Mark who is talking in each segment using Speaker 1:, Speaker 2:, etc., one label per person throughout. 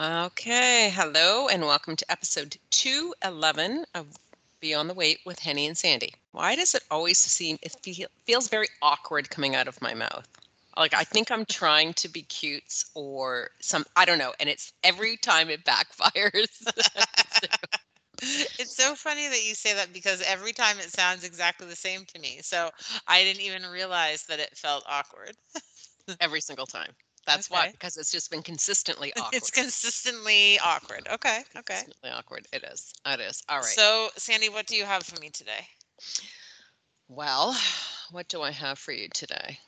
Speaker 1: Okay, hello and welcome to episode 211 of Beyond the Weight with Henny and Sandy. Why does it always seem it feel, feels very awkward coming out of my mouth? Like I think I'm trying to be cute or some I don't know and it's every time it backfires.
Speaker 2: It's so funny that you say that because every time it sounds exactly the same to me. So I didn't even realize that it felt awkward.
Speaker 1: every single time. That's why because it's just been consistently awkward.
Speaker 2: It's consistently awkward. Okay. Okay.
Speaker 1: consistently awkward. It is. It is. All right.
Speaker 2: So, Sandy, what do you have for me today?
Speaker 1: Well, what do I have for you today?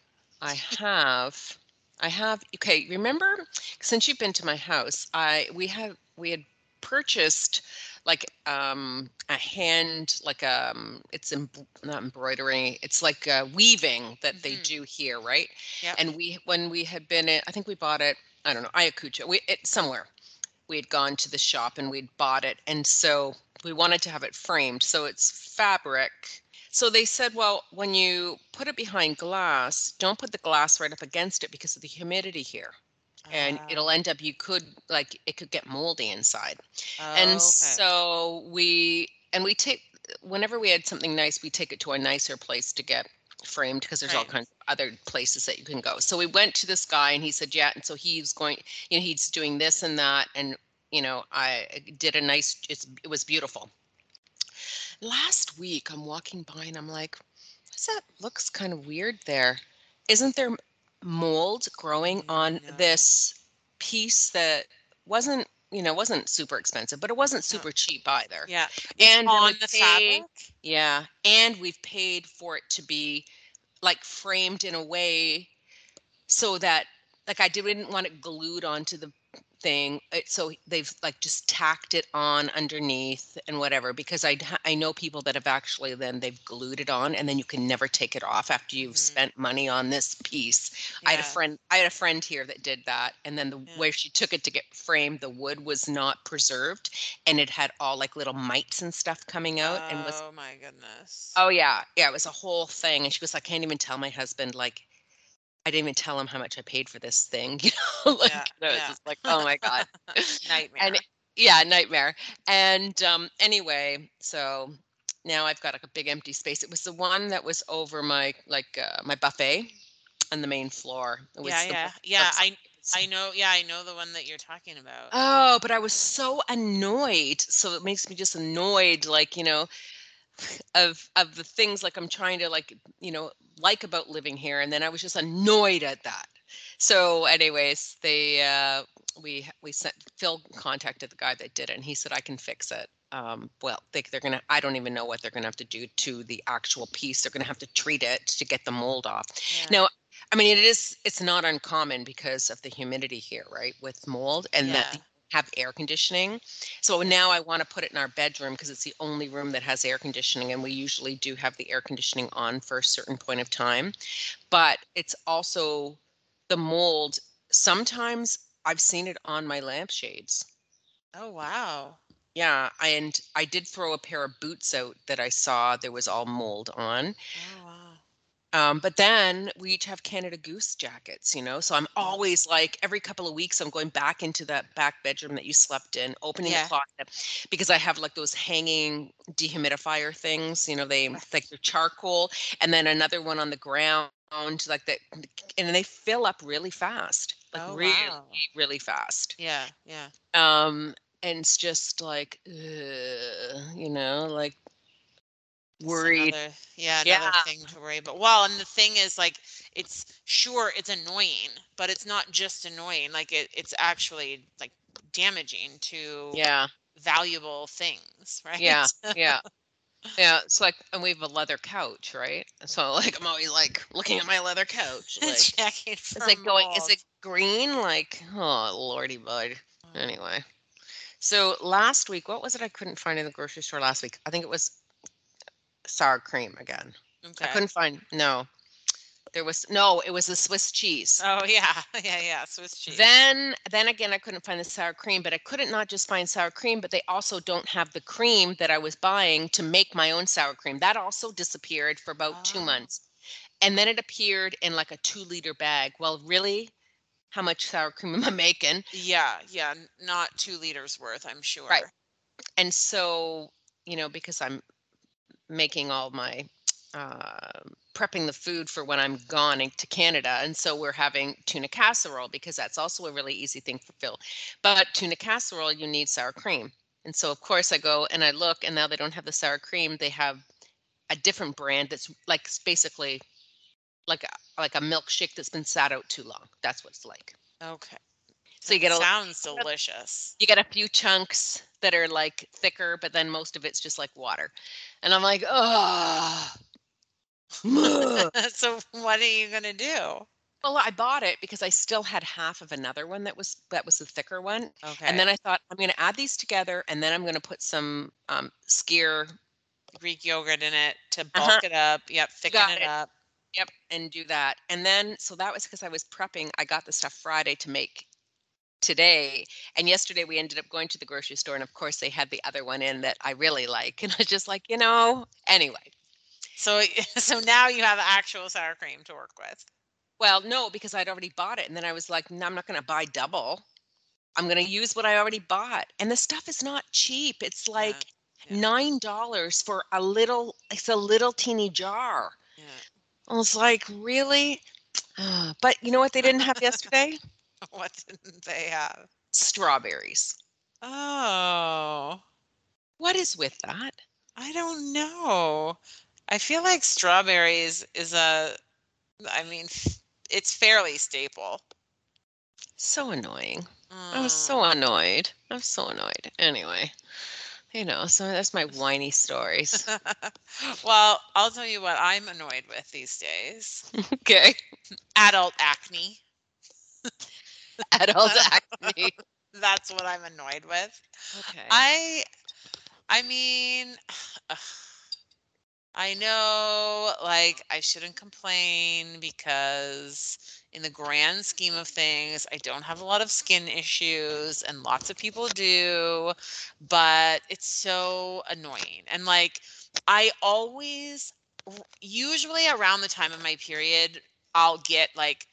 Speaker 1: I have, I have, okay, remember, since you've been to my house, I, we have, we had purchased like um a hand like um it's em- not embroidery it's like uh, weaving that they
Speaker 2: Mhm.
Speaker 1: do here right
Speaker 2: Yep.
Speaker 1: and we when we had been in i think we bought it i don't know ayacucho we it somewhere we had gone to the shop and we'd bought it and so we wanted to have it framed so it's fabric so they said well when you put it behind glass don't put the glass right up against it because of the humidity here and
Speaker 2: Ah,
Speaker 1: it'll end up you could like it could get moldy inside.
Speaker 2: Oh,
Speaker 1: and
Speaker 2: okay.
Speaker 1: so we and we take whenever we had something nice we take it to a nicer place to get framed because there's all kinds of other places that you can go. So we went to this guy and he said yeah and so he's going you know he's doing this and that and you know i did a nice it's it was beautiful. Last week i'm walking by and i'm like what's that looks kind of weird there. Isn't there mold growing oh, on
Speaker 2: No.
Speaker 1: this piece that wasn't you know wasn't super expensive but it wasn't
Speaker 2: No.
Speaker 1: super cheap either
Speaker 2: Yeah.
Speaker 1: and
Speaker 2: on the
Speaker 1: paid-
Speaker 2: fabric?
Speaker 1: yeah and we've paid for it to be like framed in a way so that like i didn't want it glued onto the thing so they've like just tacked it on underneath and whatever because i i know people that have actually then they've glued it on and then you can never take it off after you've
Speaker 2: Mhm.
Speaker 1: spent money on this piece I had a friend I had a friend here that did that and then the
Speaker 2: Yeah.
Speaker 1: where she took it to get framed the wood was not preserved and it had all like little mites and stuff coming out and was
Speaker 2: Oh my goodness.
Speaker 1: oh yeah yeah it was a whole thing and she goes I can't even tell my husband like I didn't even tell him how much I paid for this thing you know like
Speaker 2: Yeah, yeah.
Speaker 1: just like oh my god
Speaker 2: Nightmare.
Speaker 1: and yeah nightmare and um anyway so now I've got like a big empty space it was the one that was over my like uh, my buffet on the main floor it was
Speaker 2: yeah, yeah, yeah. I I know. Yeah, I know the one that you're talking about.
Speaker 1: Oh, but I was so annoyed. So it makes me just annoyed, like, you know, of of the things like I'm trying to like, you know, like about living here. And then I was just annoyed at that. So, anyways, they uh we we sent Phil contacted the guy that did it and he said I can fix it. Um, well, they, they're gonna. I don't even know what they're gonna have to do to the actual piece. They're gonna have to treat it to get the mold off.
Speaker 2: Yeah.
Speaker 1: Now, I mean, it is, it's not uncommon because of the humidity here, right, with mold and that
Speaker 2: Yeah.
Speaker 1: they have air conditioning. So now I want to put it in our bedroom because it's the only room that has air conditioning and we usually do have the air conditioning on for a certain point of time. But it's also the mold. Sometimes I've seen it on my lampshades.
Speaker 2: Oh wow.
Speaker 1: Yeah, and I did throw a pair of boots out that I saw there was all mold on.
Speaker 2: Wow.
Speaker 1: Um, but then we each have Canada Goose jackets, you know. So I'm always like every couple of weeks I'm going back into that back bedroom that you slept in, opening
Speaker 2: Yeah.
Speaker 1: the closet because I have like those hanging dehumidifier things, you know, they like they're charcoal, and then another one on the ground, like that, and they fill up really fast, like
Speaker 2: Oh,
Speaker 1: really,
Speaker 2: wow.
Speaker 1: really fast.
Speaker 2: Yeah, yeah.
Speaker 1: Um, and it's just like, you know, like worried.
Speaker 2: another- yeah, another
Speaker 1: Yeah.
Speaker 2: thing to worry about. Well, and the thing is, like, it's sure it's annoying, but it's not just annoying. Like, it, it's actually like damaging to
Speaker 1: Yeah.
Speaker 2: valuable things, right?
Speaker 1: Yeah, yeah. Yeah, it's like, and we have a leather couch, right? So like, I'm always like looking at my leather couch, like, is
Speaker 2: Checking for
Speaker 1: it going? Is it green? Like, oh lordy bud.
Speaker 2: Mm.
Speaker 1: Anyway, so last week, what was it I couldn't find in the grocery store last week? I think it was sour cream again. I couldn't find. No, there was no. It was the Swiss cheese.
Speaker 2: Oh yeah, yeah, yeah. Swiss cheese.
Speaker 1: Then, then again, I couldn't find the sour cream, but I couldn't not just find sour cream, but they also don't have the cream that I was buying to make my own sour cream. That also disappeared for about two
Speaker 2: oh.
Speaker 1: months. And then it appeared in like a two liter bag. Well, really? how much sour cream am I making?
Speaker 2: Yeah, yeah, not two liters worth, I'm sure.
Speaker 1: Right. And so, you know, because I'm making all my uh, prepping the food for when I'm gone to Canada, and so we're having tuna casserole because that's also a really easy thing for Phil. But tuna casserole, you need sour cream, and so of course I go and I look, and now they don't have the sour cream. They have a different brand that's like basically like a, like a milkshake that's been sat out too long. That's what it's like.
Speaker 2: Okay.
Speaker 1: So you get a
Speaker 2: Sounds delicious.
Speaker 1: you get a few chunks that are like thicker, but then most of it's just like water. And I'm like, oh.
Speaker 2: so what are you gonna do?
Speaker 1: well, I bought it because I still had half of another one that was that was the thicker one.
Speaker 2: Okay.
Speaker 1: And then I thought I'm going to add these together, and then I'm going to put some um, skyr,
Speaker 2: Greek yogurt in it to
Speaker 1: Uh-huh.
Speaker 2: bulk it up. Yep, thicken it,
Speaker 1: it.
Speaker 2: up.
Speaker 1: yep, and do that. And then so that was because I was prepping. I got the stuff Friday to make today, and yesterday we ended up going to the grocery store, and of course they had the other one in that I really like, and I was just like, you know, anyway.
Speaker 2: So so now you have actual sour cream to work with.
Speaker 1: Well, no, because I'd already bought it. And then I was like, no, I'm not going to buy double. I'm going to use what I already bought. And the stuff is not cheap. It's like
Speaker 2: yeah.
Speaker 1: $9 for a little, it's a little teeny jar.
Speaker 2: Yeah.
Speaker 1: I was like, really? but you know what they didn't have yesterday?
Speaker 2: What didn't they have?
Speaker 1: Strawberries.
Speaker 2: Oh,
Speaker 1: What is with that?
Speaker 2: I don't know. I feel like strawberries is a, I mean, it's fairly staple.
Speaker 1: So annoying. I was
Speaker 2: Mm.
Speaker 1: so annoyed. I'm so annoyed. Anyway, you know, so that's my whiny stories.
Speaker 2: well, I'll tell you what I'm annoyed with these days.
Speaker 1: okay.
Speaker 2: Adult acne.
Speaker 1: Adult acne.
Speaker 2: That's what I'm annoyed with.
Speaker 1: Okay.
Speaker 2: I I mean I know like I shouldn't complain because in the grand scheme of things I don't have a lot of skin issues and lots of people do but it's so annoying and like I always usually around the time of my period I'll get like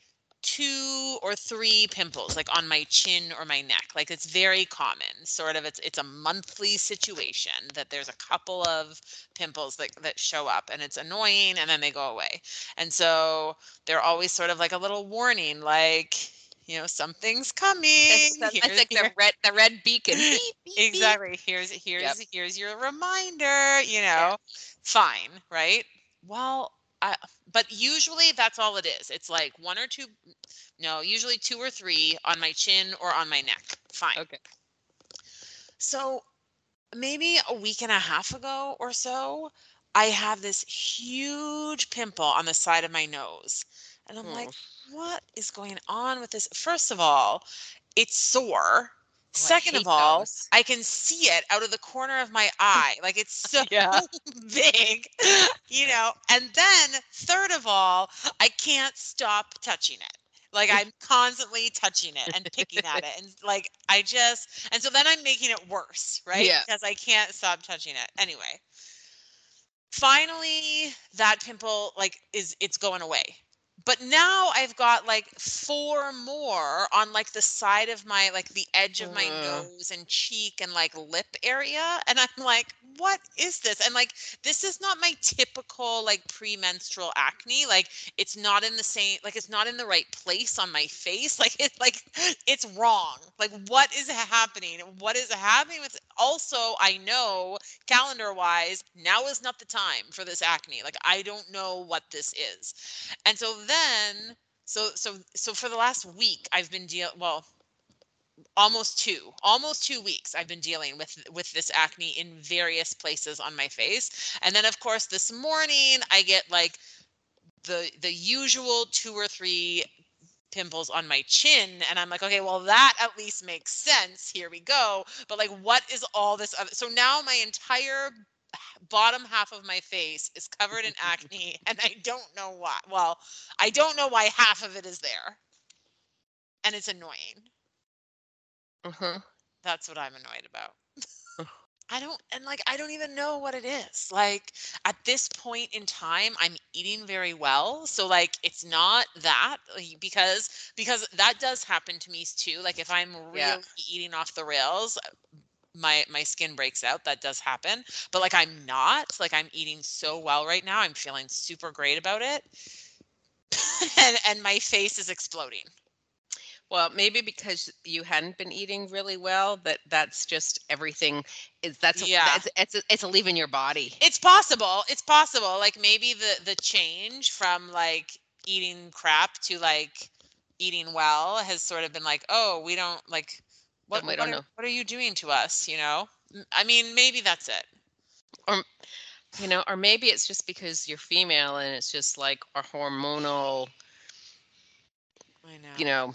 Speaker 2: two or three pimples like on my chin or my neck like it's very common sort of it's it's a monthly situation that there's a couple of pimples that that show up and it's annoying and then they go away. And so they're always sort of like a little warning like you know something's coming.
Speaker 1: It's the- I
Speaker 2: Here's
Speaker 1: think the red the red beacon. Beep, beep, beep.
Speaker 2: exactly here's here's here's your reminder you know? Fine right? Well I, but usually that's all it is. It's like one or two no usually two or three on my chin or on my neck. Fine.
Speaker 1: Okay.
Speaker 2: so maybe a week and a half ago or so i have this huge pimple on the side of my nose. And i'm oh, like
Speaker 1: Oh.
Speaker 2: what is going on with this? First of all it's sore second of all
Speaker 1: those.
Speaker 2: I can see it out of the corner of my eye. Like it's so
Speaker 1: Yeah.
Speaker 2: big, you know. And then, third of all, I can't stop touching it. Like I'm constantly touching it and picking at it. And like I just, and so then I'm making it worse, right?
Speaker 1: Yeah.
Speaker 2: Because I can't stop touching it. Anyway, finally, that pimple, like, is it's going away. But now I've got like four more on like the side of my like the edge of my
Speaker 1: Uh.
Speaker 2: nose and cheek and like lip area and I'm like what is this? And like this is not my typical like premenstrual acne. Like it's not in the same like it's not in the right place on my face. Like it's like it's wrong. Like what is happening? What is happening with also I know calendar wise now is not the time for this acne. Like I don't know what this is. And so then so so so for the last week I've been deal well almost two almost two weeks i've been dealing with with this acne in various places on my face. And then of course this morning i get like the the usual two or three pimples on my chin and i'm like okay well that at least makes sense. Here we go. But like what is all this other so now my entire bottom half of my face is covered in acne and i don't know why well i don't know why half of it is there and it's annoying
Speaker 1: Uh-huh.
Speaker 2: that's what i'm annoyed about I don't and like I don't even know what it is. Like at this point in time I'm eating very well. So like it's not that because because that does happen to me too. Like if I'm really
Speaker 1: Yeah.
Speaker 2: eating off the rails, my my skin breaks out. That does happen. But like I'm not. Like I'm eating so well right now. I'm feeling super great about it. and and my face is exploding.
Speaker 1: Well, maybe because you hadn't been eating really well, that that's just everything is that's
Speaker 2: Yeah.
Speaker 1: it's it's a, it's a leaving your body.
Speaker 2: It's possible. It's possible. Like maybe the the change from like eating crap to like eating well has sort of been like, oh, we don't like what
Speaker 1: we
Speaker 2: what
Speaker 1: don't
Speaker 2: are,
Speaker 1: know.
Speaker 2: what are you doing to us, you know? I mean, maybe that's it.
Speaker 1: Or, you know, or maybe it's just because you're female and it's just like a hormonal,
Speaker 2: I know.
Speaker 1: you know,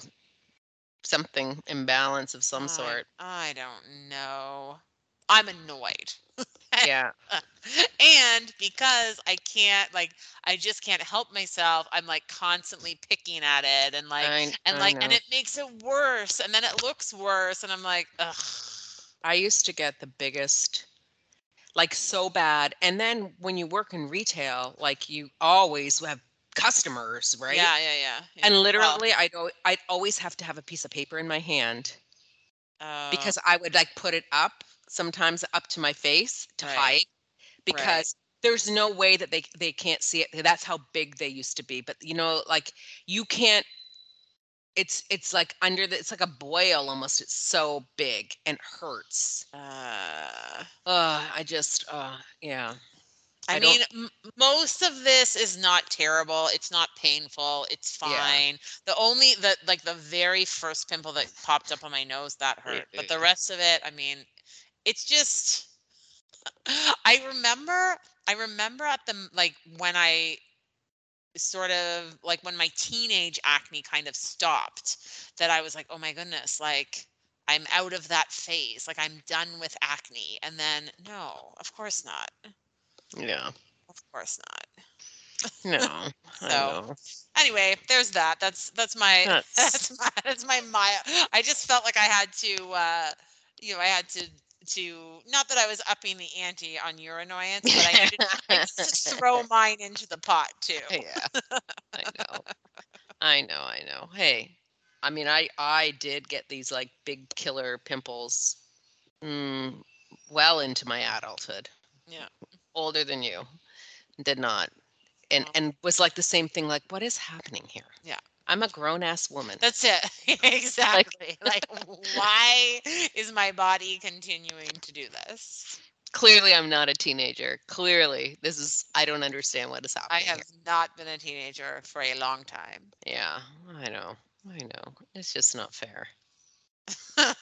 Speaker 1: something imbalance of some
Speaker 2: I-
Speaker 1: sort.
Speaker 2: I don't know. I'm annoyed.
Speaker 1: Yeah.
Speaker 2: and because I can't like I just can't help myself, I'm like constantly picking at it and like
Speaker 1: I,
Speaker 2: and
Speaker 1: I
Speaker 2: like and it makes it worse and then it looks worse and I'm like ugh.
Speaker 1: I used to get the biggest, like so bad. And then when you work in retail, like you always have customers, right?
Speaker 2: Yeah, yeah, yeah. yeah.
Speaker 1: And literally, I'd al- I'd always have to have a piece of paper in my hand
Speaker 2: oh,
Speaker 1: because I would like put it up sometimes up to my face to
Speaker 2: Right.
Speaker 1: hide because there's no way that they they can't see it. That's how big they used to be. But you know, like you can't. It's it's like under the. It's like a boil almost. It's so big and hurts.
Speaker 2: uh,
Speaker 1: Uh, I just. Uh, yeah.
Speaker 2: I,
Speaker 1: I
Speaker 2: mean, m- most of this is not terrible. It's not painful. It's
Speaker 1: Yeah.
Speaker 2: fine. The only the like the very first pimple that popped up on my nose that hurt, but the rest of it, I mean, it's just. I remember. I remember at the like when I sort of like when my teenage acne kind of stopped that I was like, oh my goodness, like I'm out of that phase. Like I'm done with acne. And then no, of course not.
Speaker 1: Yeah.
Speaker 2: Of course not.
Speaker 1: No.
Speaker 2: So. Anyway, there's that. That's that's my
Speaker 1: That's-
Speaker 2: that's my that's my my I just felt like I had to uh you know, I had to to not that I was upping the ante on your annoyance, but I needed, to throw mine into the pot too.
Speaker 1: yeah. I know. I know. I know. Hey, I mean, I I did get these like big killer pimples, mm, well into my adulthood.
Speaker 2: Yeah.
Speaker 1: Older than you, did not, and
Speaker 2: Wow.
Speaker 1: and was like the same thing. Like, what is happening here?
Speaker 2: Yeah.
Speaker 1: I'm a grown ass woman.
Speaker 2: That's it. exactly. like why is my body continuing to do this?
Speaker 1: Clearly, I'm not a teenager. Clearly, this is I don't understand what is happening.
Speaker 2: I have
Speaker 1: here.
Speaker 2: not been a teenager for a long time.
Speaker 1: Yeah, I know. I know. It's just not fair.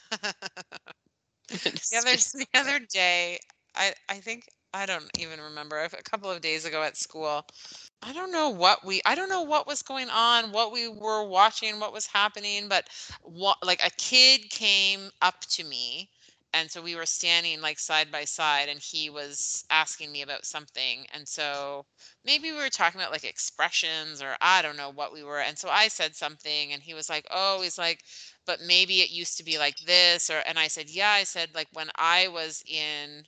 Speaker 2: The other the other day i i think i don't even remember a couple of days ago at school. I don't know what we i don't know what was going on what we were watching what was happening but what like a kid came up to me and so we were standing like side by side and he was asking me about something and so maybe we were talking about like expressions or i don't know what we were and so i said something and he was like oh he's like but maybe it used to be like this or and i said yeah i said like when i was in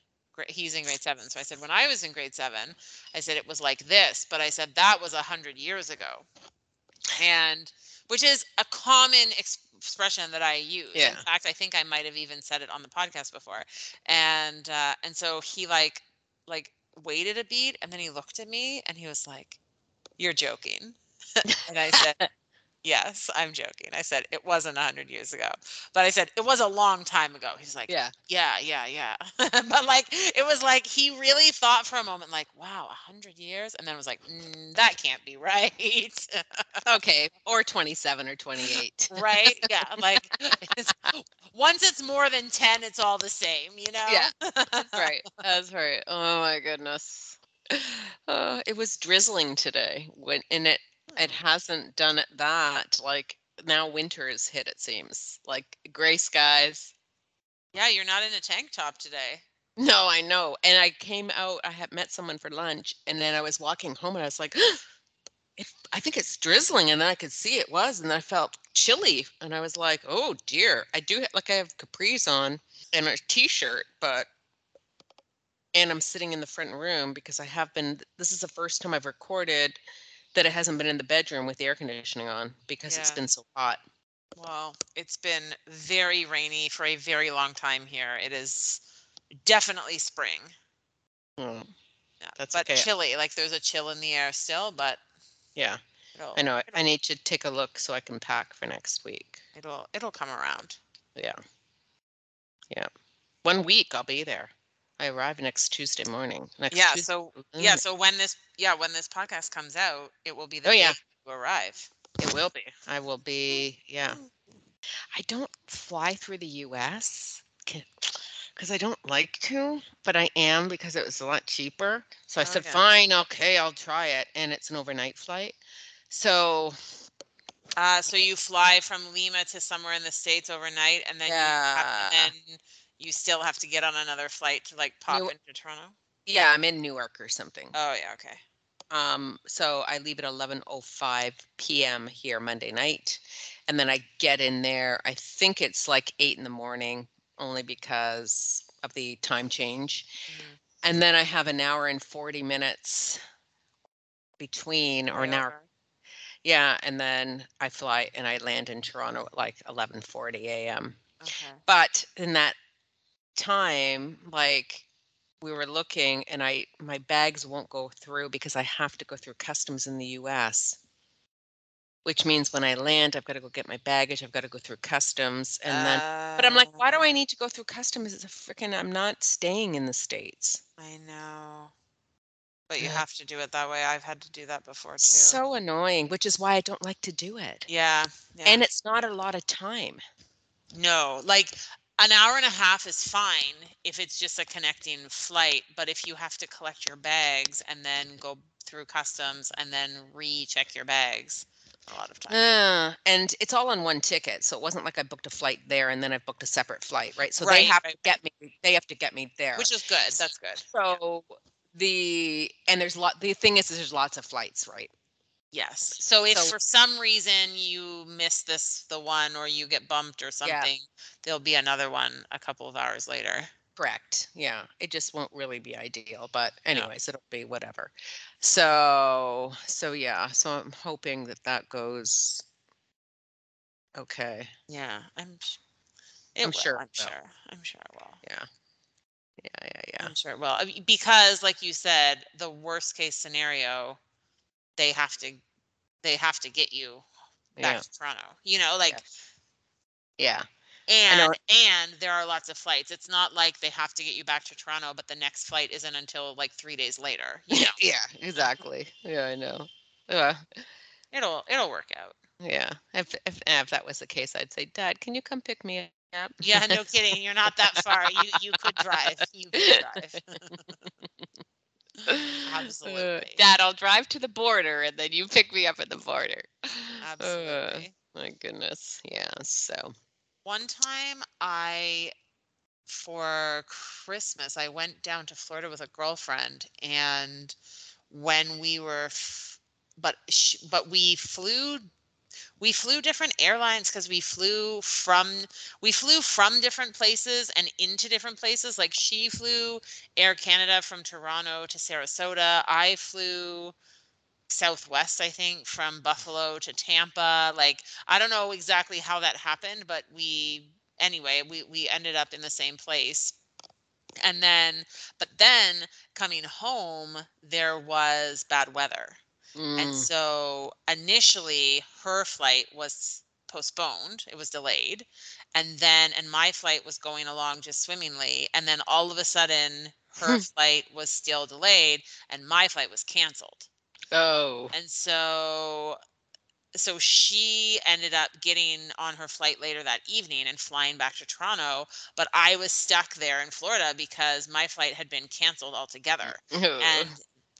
Speaker 2: he's in grade seven. So i said when i was in grade seven i said it was like this but i said that was a hundred years ago. And which is a common ex- expression that i use. In fact i think i might have even said it on the podcast before. And uh and so he like like waited a beat and then he looked at me and he was like you're joking. And i said Yes, I'm joking. I said it wasn't a hundred years ago, but I said it was a long time ago. He's like,
Speaker 1: yeah.
Speaker 2: yeah, yeah, yeah. but like, it was like he really thought for a moment, like, wow, a hundred years, and then was like, mm, that can't be right,
Speaker 1: Okay. Or 27 or 28.
Speaker 2: right? Yeah, like it's, once it's more than ten, it's all the same, you know?
Speaker 1: Yeah. That's right. That's right. Oh my goodness. Uh, it was drizzling today when and it it hasn't done it that like now winter has hit it seems like gray skies
Speaker 2: Yeah, you're not in a tank top today.
Speaker 1: no i know and i came out i had met someone for lunch and then i was walking home and i was like it, i think it's drizzling and then i could see it was and i felt chilly and i was like oh dear i do like i have capris on and a t-shirt but and I'm sitting in the front room because I have been. This is the first time I've recorded that it hasn't been in the bedroom with the air conditioning on because it's been so hot.
Speaker 2: Well, it's been very rainy for a very long time here. It is definitely spring.
Speaker 1: Mm,
Speaker 2: Yeah,
Speaker 1: That's
Speaker 2: but
Speaker 1: okay.
Speaker 2: chilly. Like there's a chill in the air still, but
Speaker 1: Yeah, I know. I- I need to take a look so I can pack for next week.
Speaker 2: it'll it'll come around.
Speaker 1: Yeah. Yeah. One week I'll be there. I arrive next Tuesday morning. Next
Speaker 2: Yeah,
Speaker 1: Tuesday.
Speaker 2: so yeah, so when this yeah, when this podcast comes out, it will be the
Speaker 1: Oh,
Speaker 2: day
Speaker 1: yeah.
Speaker 2: you arrive.
Speaker 1: It will be. I will be, yeah. I don't fly through the US because I don't like to, but I am because it was a lot cheaper. So I said, fine, okay, I'll try it. And it's an overnight flight. So,
Speaker 2: Uh so you fly from Lima to somewhere in the States overnight and then you have,
Speaker 1: Yeah.
Speaker 2: and then you still have to get on another flight to like pop
Speaker 1: New-
Speaker 2: into Toronto.
Speaker 1: yeah, I'm in Newark or something.
Speaker 2: Oh yeah, okay.
Speaker 1: Um, so I leave at 11:05 p.m. here Monday night, and then I get in there. I think it's like eight in the morning, only because of the time change.
Speaker 2: Mhm.
Speaker 1: And then I have an hour and 40 minutes between, or an hour. Yeah, and then I fly and I land in Toronto at like 11:40 a.m.
Speaker 2: Okay.
Speaker 1: But in that time, like we were looking and I my bags won't go through because I have to go through customs in the US. Which means when I land, I've got to go get my baggage, I've got to go through customs and then but I'm like, why do I
Speaker 2: Uh,
Speaker 1: need to go through customs? It's a freaking I'm not staying in the States.
Speaker 2: I know. But you have to do it that way. I've had to do that before too.
Speaker 1: So annoying, which is why I don't like to do it.
Speaker 2: yeah, yeah.
Speaker 1: And it's not a lot of time.
Speaker 2: no, like an hour and a half is fine if it's just a connecting flight, but if you have to collect your bags and then go through customs and then recheck your bags, a lot of time.
Speaker 1: Uh, and it's all on one ticket, so it wasn't like I booked a flight there and then I booked a separate flight, right? So they have
Speaker 2: right,
Speaker 1: to get me. They have to get me there.
Speaker 2: Which is good. That's good.
Speaker 1: so the and there's lot. The thing is, is there's lots of flights, right?
Speaker 2: Yes. So if
Speaker 1: So-
Speaker 2: for some reason you miss this the one or you get bumped or something, there'll be another one a couple of hours later.
Speaker 1: Correct. Yeah, it just won't really be ideal, but anyways, it'll be whatever. So so yeah, so I'm hoping that that goes okay.
Speaker 2: Yeah, I'm it
Speaker 1: I'm
Speaker 2: will,
Speaker 1: sure
Speaker 2: I'm
Speaker 1: will.
Speaker 2: sure. I'm sure it will.
Speaker 1: Yeah. Yeah, yeah, yeah.
Speaker 2: I'm sure it will. I mean, Because like you said, the worst case scenario, they have to they have to get you back
Speaker 1: Yeah.
Speaker 2: to Toronto. You know, like
Speaker 1: Yeah.
Speaker 2: and
Speaker 1: know.
Speaker 2: and there are lots of flights. It's not like they have to get you back to Toronto, but the next flight isn't until like three days later. You know,
Speaker 1: yeah, exactly. Yeah, I know. Yeah.
Speaker 2: it'll it'll work out.
Speaker 1: Yeah. If if if that was the case, I'd say, Dad, can you come pick me up?
Speaker 2: Yeah, no kidding. You're not that far. You you could drive. You could drive.
Speaker 1: Uh,
Speaker 2: Absolutely.
Speaker 1: Dad, I'll drive to the border and then you pick me up at the border. Uh,
Speaker 2: Absolutely.
Speaker 1: my goodness. Yeah. So
Speaker 2: One time I for Christmas I went down to Florida with a girlfriend and when we were f- but sh- but we flew we flew different airlines because we flew from we flew from different places and into different places. Like she flew air canada from toronto to sarasota. I flew southwest i think from buffalo to tampa. Like i don't know exactly how that happened but we anyway we we ended up in the same place. And then but then coming home there was bad weather and
Speaker 1: mm,
Speaker 2: so initially her flight was postponed, it was delayed. And then, and my flight was going along just swimmingly. And then all of a sudden, her flight was still delayed and my flight was canceled.
Speaker 1: oh.
Speaker 2: And so, so she ended up getting on her flight later that evening and flying back to Toronto. But I was stuck there in Florida because my flight had been canceled altogether and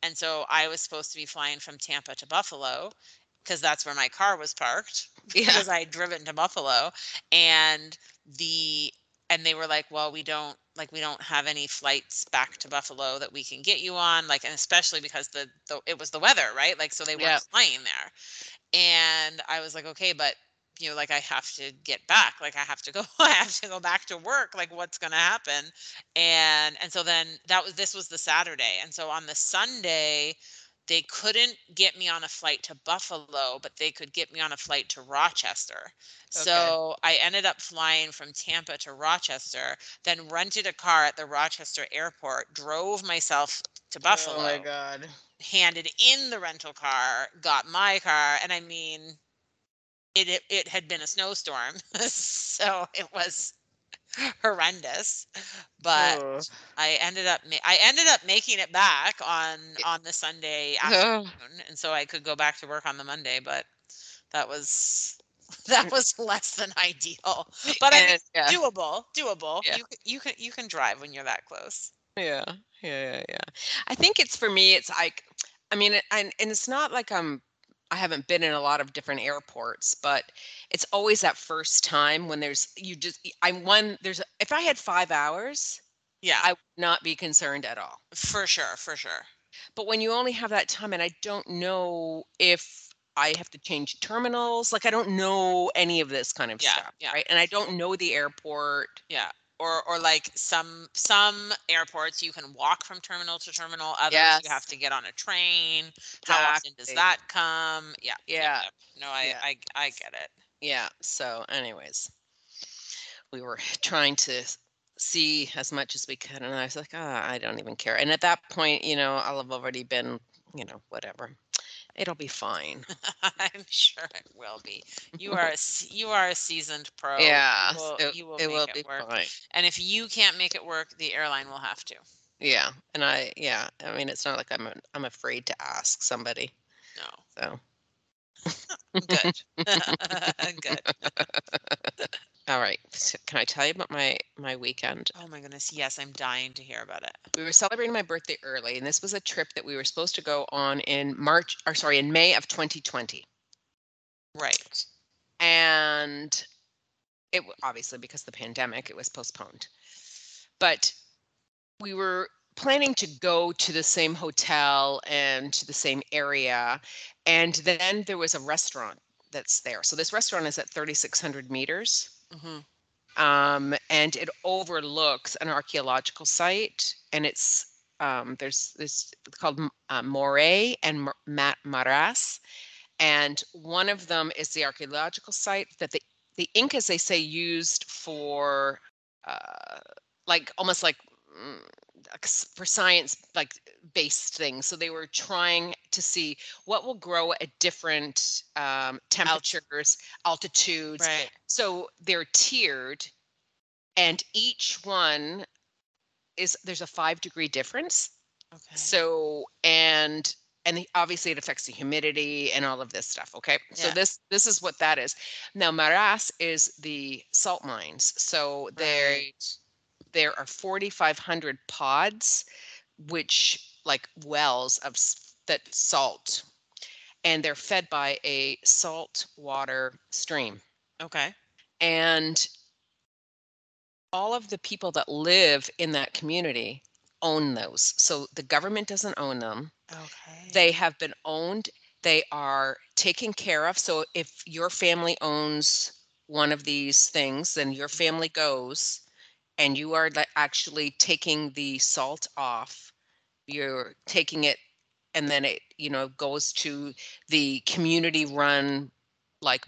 Speaker 2: and so I was supposed to be flying from Tampa to Buffalo because that's where my car was parked
Speaker 1: yeah.
Speaker 2: because I had driven to Buffalo and the and they were like, well, we don't like we don't have any flights back to Buffalo that we can get you on, like and especially because the, the it was the weather, right? Like so they weren't
Speaker 1: Yeah.
Speaker 2: flying there. And I was like, okay, but you know like i have to get back like i have to go i have to go back to work like what's going to happen? And and so then that was this was the saturday and so on the sunday they couldn't get me on a flight to buffalo but they could get me on a flight to rochester. So i ended up flying from tampa to rochester then rented a car at the rochester airport drove myself to buffalo
Speaker 1: Oh my god.
Speaker 2: handed in the rental car, got my car, and I mean, it it, it had been a snowstorm, so it was horrendous. But
Speaker 1: Ugh.
Speaker 2: I ended up ma- I ended up making it back on on the Sunday oh. afternoon, and so I could go back to work on the Monday. But that was that was less than ideal. But I mean,
Speaker 1: yeah.
Speaker 2: doable, doable.
Speaker 1: Yeah.
Speaker 2: You can you can you can drive when you're that close.
Speaker 1: Yeah, yeah, yeah, yeah. I think it's for me. It's like, I mean, and and it's not like I'm. I haven't been in a lot of different airports, but it's always that first time when there's you just. I'm one. There's if I had five hours,
Speaker 2: Yeah,
Speaker 1: I would not be concerned at all.
Speaker 2: for sure, for sure.
Speaker 1: But when you only have that time, and I don't know if I have to change terminals, like I don't know any of this kind of
Speaker 2: Yeah,
Speaker 1: stuff,
Speaker 2: yeah.
Speaker 1: right? And I don't know the airport.
Speaker 2: Yeah. Or or like some some airports you can walk from terminal to terminal, others you have to get on a train. How often does that come? Yeah.
Speaker 1: Yeah.
Speaker 2: No, I,
Speaker 1: Yeah.
Speaker 2: I I get it.
Speaker 1: Yeah. So, anyways, we were trying to see as much as we could, and I was like, ah, I don't even care. And at that point, you know, I'll have already been, you know, whatever. It'll be fine.
Speaker 2: I'm sure it will be. You are a, you are a seasoned pro.
Speaker 1: yeah,
Speaker 2: You will,
Speaker 1: it,
Speaker 2: you will
Speaker 1: it will
Speaker 2: it
Speaker 1: be
Speaker 2: work.
Speaker 1: fine.
Speaker 2: And if you can't make it work, the airline will have to.
Speaker 1: Yeah, and I, yeah, I mean, it's not like I'm, a- I'm afraid to ask somebody.
Speaker 2: No.
Speaker 1: So,
Speaker 2: Good. Good.
Speaker 1: all right. So can I tell you about my my weekend?
Speaker 2: Oh my goodness. Yes, I'm dying to hear about it.
Speaker 1: we were celebrating my birthday early and this was a trip that we were supposed to go on in march or sorry in may of 2020
Speaker 2: Right.
Speaker 1: and it obviously because of the pandemic it was postponed but we were planning to go to the same hotel and to the same area and then there was a restaurant that's there. So this restaurant is at 3600 meters.
Speaker 2: Hmm
Speaker 1: um, and it overlooks an archaeological site and it's um, there's this called uh, Moray and Mar- Ma- Maras. And one of them is the archaeological site that the the Incas they say used for uh, like almost like mm, for science like based things. So they were trying to see what will grow at different um, temperatures altitudes.
Speaker 2: Right.
Speaker 1: so they're tiered and each one is there's a five degree difference.
Speaker 2: Okay.
Speaker 1: so and and the- obviously it affects the humidity and all of this stuff okay? So this this is what that is. Now maras is the salt mines. So
Speaker 2: Right.
Speaker 1: There are 4500 pods which like wells of s- that salt and they're fed by a salt water stream
Speaker 2: Okay.
Speaker 1: and all of the people that live in that community own those. So the government doesn't own them.
Speaker 2: Okay.
Speaker 1: They have been owned. They are taken care of. So if your family owns one of these things, then your family goes and you are like, actually taking the salt off. You're taking it and then it, you know, goes to the community run like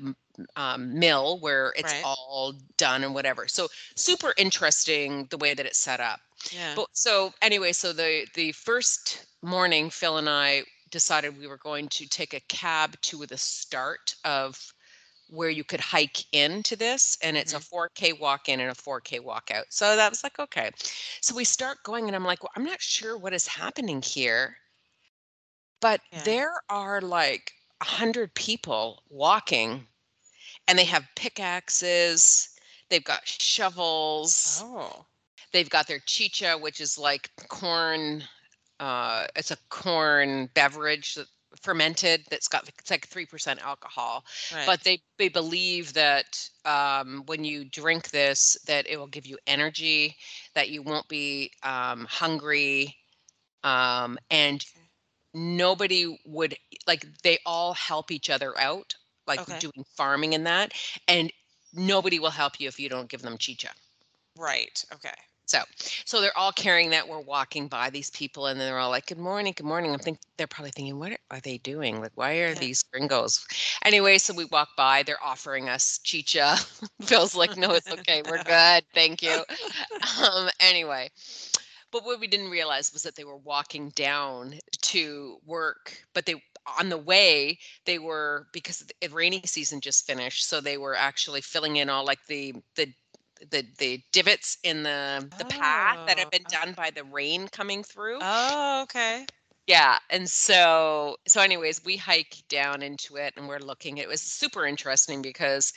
Speaker 1: um, mill where it's
Speaker 2: Right.
Speaker 1: all done and whatever. So super interesting the way that it's set up.
Speaker 2: yeah.
Speaker 1: But so anyway, so the the first morning, Phil and I decided we were going to take a cab to the start of where you could hike into this, and it's a 4K walk in and a 4K walk out. So that was like okay. So we start going, and I'm like, well, I'm not sure what is happening here, but
Speaker 2: Yeah.
Speaker 1: there are like a hundred people walking, and they have pickaxes. They've got shovels
Speaker 2: oh.
Speaker 1: they've got their chicha, which is like corn. Uh, it's a corn beverage that fermented that's got it's like three percent alcohol.
Speaker 2: Right.
Speaker 1: But they they believe that um, when you drink this, that it will give you energy, that you won't be um, hungry, um, and
Speaker 2: Okay.
Speaker 1: nobody would like they all help each other out like
Speaker 2: Okay.
Speaker 1: doing farming and that. And nobody will help you if you don't give them chicha.
Speaker 2: Right. Okay.
Speaker 1: So, so they're all carrying that. We're walking by these people, and then they're all like, "Good morning, good morning." I'm think they're probably thinking, "What are they doing? Like, why are
Speaker 2: Yeah.
Speaker 1: these gringos?" Anyway, so we walk by. They're offering us chicha. Phil's like, "No, it's okay. We're good. Thank you." Um, anyway, but what we didn't realize was that they were walking down to work, but they on the way they were because the rainy season just finished, so they were actually filling in all like the the the the divots in the the path that have been
Speaker 2: Oh,
Speaker 1: done by the rain coming through.
Speaker 2: Oh, okay.
Speaker 1: Yeah, and so so anyways, we hike down into it and we're looking. It was super interesting because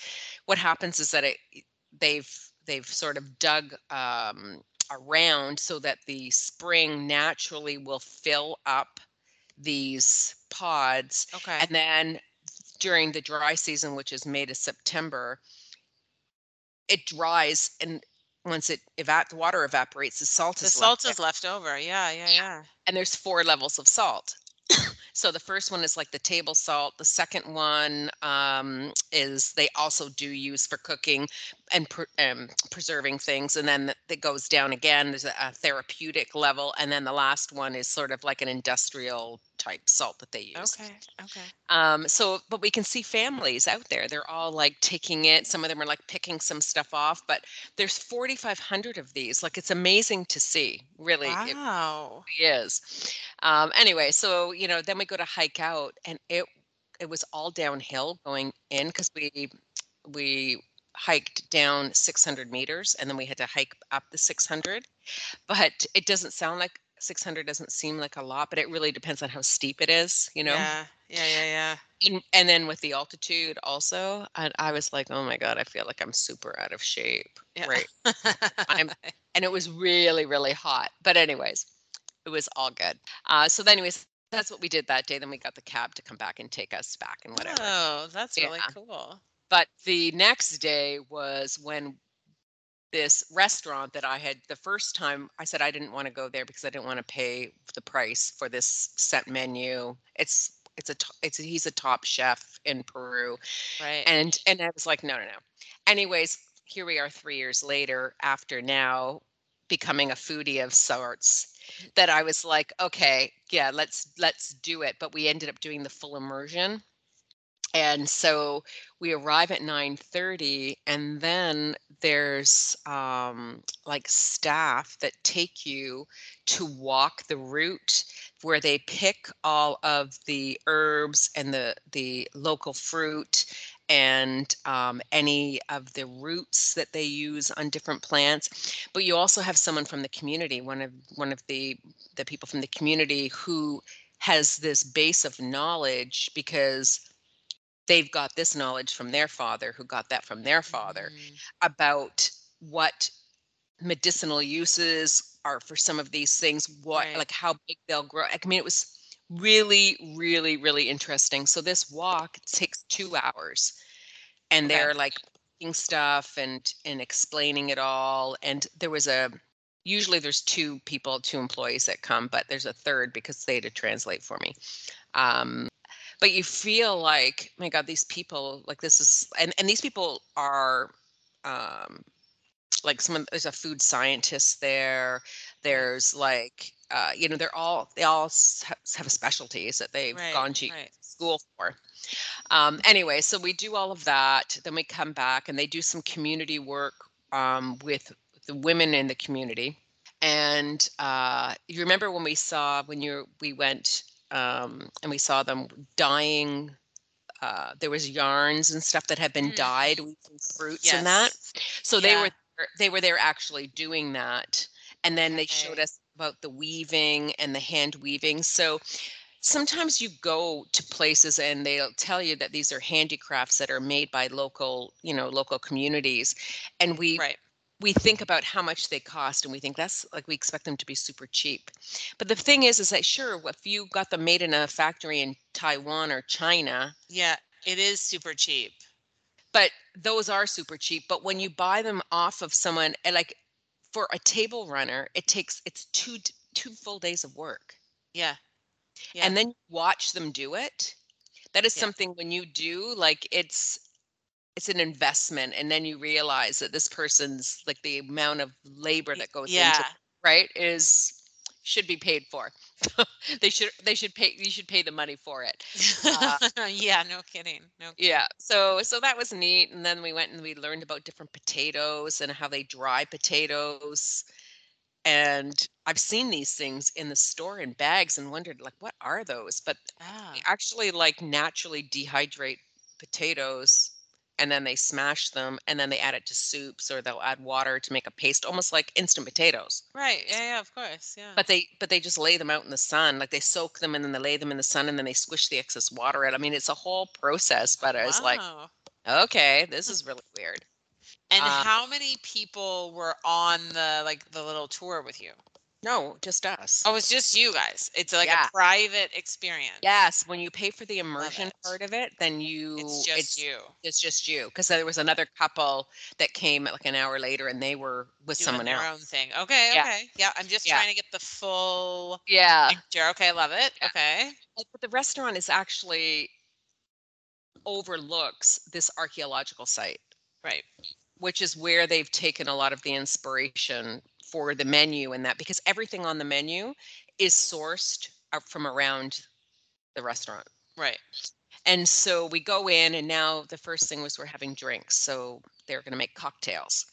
Speaker 1: what happens is that it they've they've sort of dug um around so that the spring naturally will fill up these pods
Speaker 2: Okay.
Speaker 1: and then during the dry season which is May to September it dries and once it evap the water evaporates the salt
Speaker 2: the
Speaker 1: is
Speaker 2: salt
Speaker 1: left
Speaker 2: is left over. Yeah, yeah, yeah.
Speaker 1: and there's four levels of salt. so the first one is like the table salt. The second one um, is they also do use for cooking and pre- um, preserving things, and then it goes down again. There's a, a therapeutic level, and then the last one is sort of like an industrial type salt that they use.
Speaker 2: Okay. Okay.
Speaker 1: Um, so, but we can see families out there. They're all like taking it. Some of them are like picking some stuff off, but there's 4,500 of these. Like it's amazing to see. Really, it
Speaker 2: Wow.
Speaker 1: really is. Um, anyway, so you know, then we go to hike out, and it it was all downhill going in because we we hiked down 600 meters and then we had to hike up the 600 but it doesn't sound like 600 doesn't seem like a lot but it really depends on how steep it is you know
Speaker 2: Yeah. Yeah. Yeah.
Speaker 1: and, and then with the altitude also and i was like oh my god i feel like i'm super out of shape
Speaker 2: Yeah.
Speaker 1: right I'm- and it was really really hot but anyways it was all good uh so then anyways that's what we did that day then we got the cab to come back and take us back and whatever
Speaker 2: Oh, that's really cool.
Speaker 1: but the next day was when this restaurant that I had the first time I said I didn't want to go there because I didn't want to pay the price for this set menu. It's it's a it's a, he's a top chef in Peru
Speaker 2: Right.
Speaker 1: and and I was like no no no. Anyways, here we are 3 years later after now becoming a foodie of sorts that I was like okay, yeah, let's let's do it, but we ended up doing the full immersion and so we arrive at 9:30 and then there's um like staff that take you to walk the route where they pick all of the herbs and the the local fruit and um, any of the roots that they use on different plants. But you also have someone from the community one of one of the the people from the community who has this base of knowledge because they've got this knowledge from their father who got that from their father
Speaker 2: Mm,
Speaker 1: about what medicinal uses are for some of these things what
Speaker 2: Right.
Speaker 1: like how big they'll grow i mean it was really really really interesting so this walk takes two hours and
Speaker 2: Okay.
Speaker 1: they're like stuff and and explaining it all and there was a usually there's two people two employees that come but there's a third because they had to translate for me um but you feel like my god these people like this is and and these people are um like someone there's a food scientist there there's like uh you know they're all they all have specialties that they've
Speaker 2: Right.
Speaker 1: gone to
Speaker 2: Right.
Speaker 1: school for um anyway so we do all of that then we come back and they do some community work um with the women in the community and uh you remember when we saw when you we went um and we saw them dyeing uh there was yarns and stuff that had been
Speaker 2: Mm.
Speaker 1: dyed with fruits and that
Speaker 2: Yes.
Speaker 1: so they were there- they were there actually doing that and then they showed us about the weaving and the hand weaving so sometimes you go to places and they'll tell you that these are handicrafts that are made by local you know local communities and we
Speaker 2: Right.
Speaker 1: We think about how much they cost and we think that's like we expect them to be super cheap but the thing is is that sure if you got them made in a factory in taiwan or china
Speaker 2: Yeah. It is super cheap.
Speaker 1: but those are super cheap but when you buy them off of someone eh, like for a table runner it takes it's two two full days of work
Speaker 2: Yeah. Yeah.
Speaker 1: and then you watch them do it that is
Speaker 2: Yeah.
Speaker 1: something when you do like it's it's an investment and then you realize that this person's like the amount of labor that goes
Speaker 2: yeah.
Speaker 1: into right is should be paid for they should they should pay you should pay the money for it Uh,
Speaker 2: yeah, no kidding. No kidding.
Speaker 1: yeah so so that was neat and then we went and we learned about different potatoes and how they dry potatoes and i've seen these things in the store in bags and wondered like what are those but
Speaker 2: Ah,
Speaker 1: actually like naturally dehydrate potatoes and then they smash them and then they add it to soups or they'll add water to make a paste almost like instant potatoes
Speaker 2: right. Yeah, yeah, of course. Yeah.
Speaker 1: but they but they just lay them out in the sun like they soak them and then they lay them in the sun and then they squish the excess water out i mean it's a whole process but i was like okay this is really weird
Speaker 2: And
Speaker 1: uh,
Speaker 2: how many people were on the like the little tour with you?
Speaker 1: No just us
Speaker 2: Oh, it's just you guys. It's like
Speaker 1: Yeah.
Speaker 2: a private experience.
Speaker 1: yes when you pay for the immersion
Speaker 2: it.
Speaker 1: part of it then you
Speaker 2: It's just you.
Speaker 1: it's just you because there was another couple that came like an hour later and they were with
Speaker 2: Doing
Speaker 1: someone
Speaker 2: their
Speaker 1: else
Speaker 2: own thing. Okay,
Speaker 1: Yeah.
Speaker 2: okay. Yeah, I'm just
Speaker 1: Yeah.
Speaker 2: trying to get the full
Speaker 1: yeah
Speaker 2: picture. Okay, I love it.
Speaker 1: Yeah.
Speaker 2: Okay.
Speaker 1: like, but the restaurant is actually overlooks this archaeological site
Speaker 2: Right.
Speaker 1: which is where they've taken a lot of the inspiration for the menu and that because everything on the menu is sourced from around the restaurant.
Speaker 2: Right.
Speaker 1: and so we go in and now the first thing was we're having drinks so they're going to make cocktails.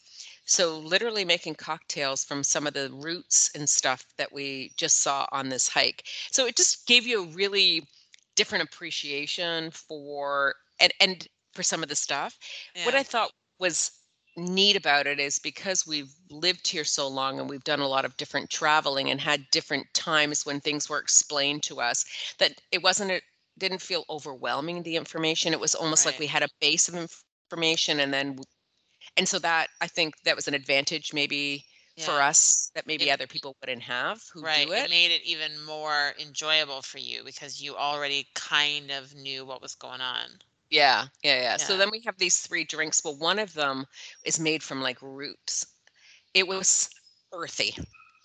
Speaker 1: So literally making cocktails from some of the roots and stuff that we just saw on this hike. So it just gave you a really different appreciation for and and for some of the stuff. What i thought was neat about it is because we've lived here so long and we've done a lot of different traveling and had different times when things were explained to us that it wasn't it didn't feel overwhelming the information it was almost like we had a base of information and then and so that i think that was an advantage maybe for us that maybe
Speaker 2: It-
Speaker 1: other people wouldn't have who
Speaker 2: Right.
Speaker 1: do
Speaker 2: It
Speaker 1: it
Speaker 2: made it even more enjoyable for you because you already kind of knew what was going on.
Speaker 1: Yeah yeah yeah so
Speaker 2: Yeah.
Speaker 1: then we have these three drinks well one of them is made from like roots it was earthy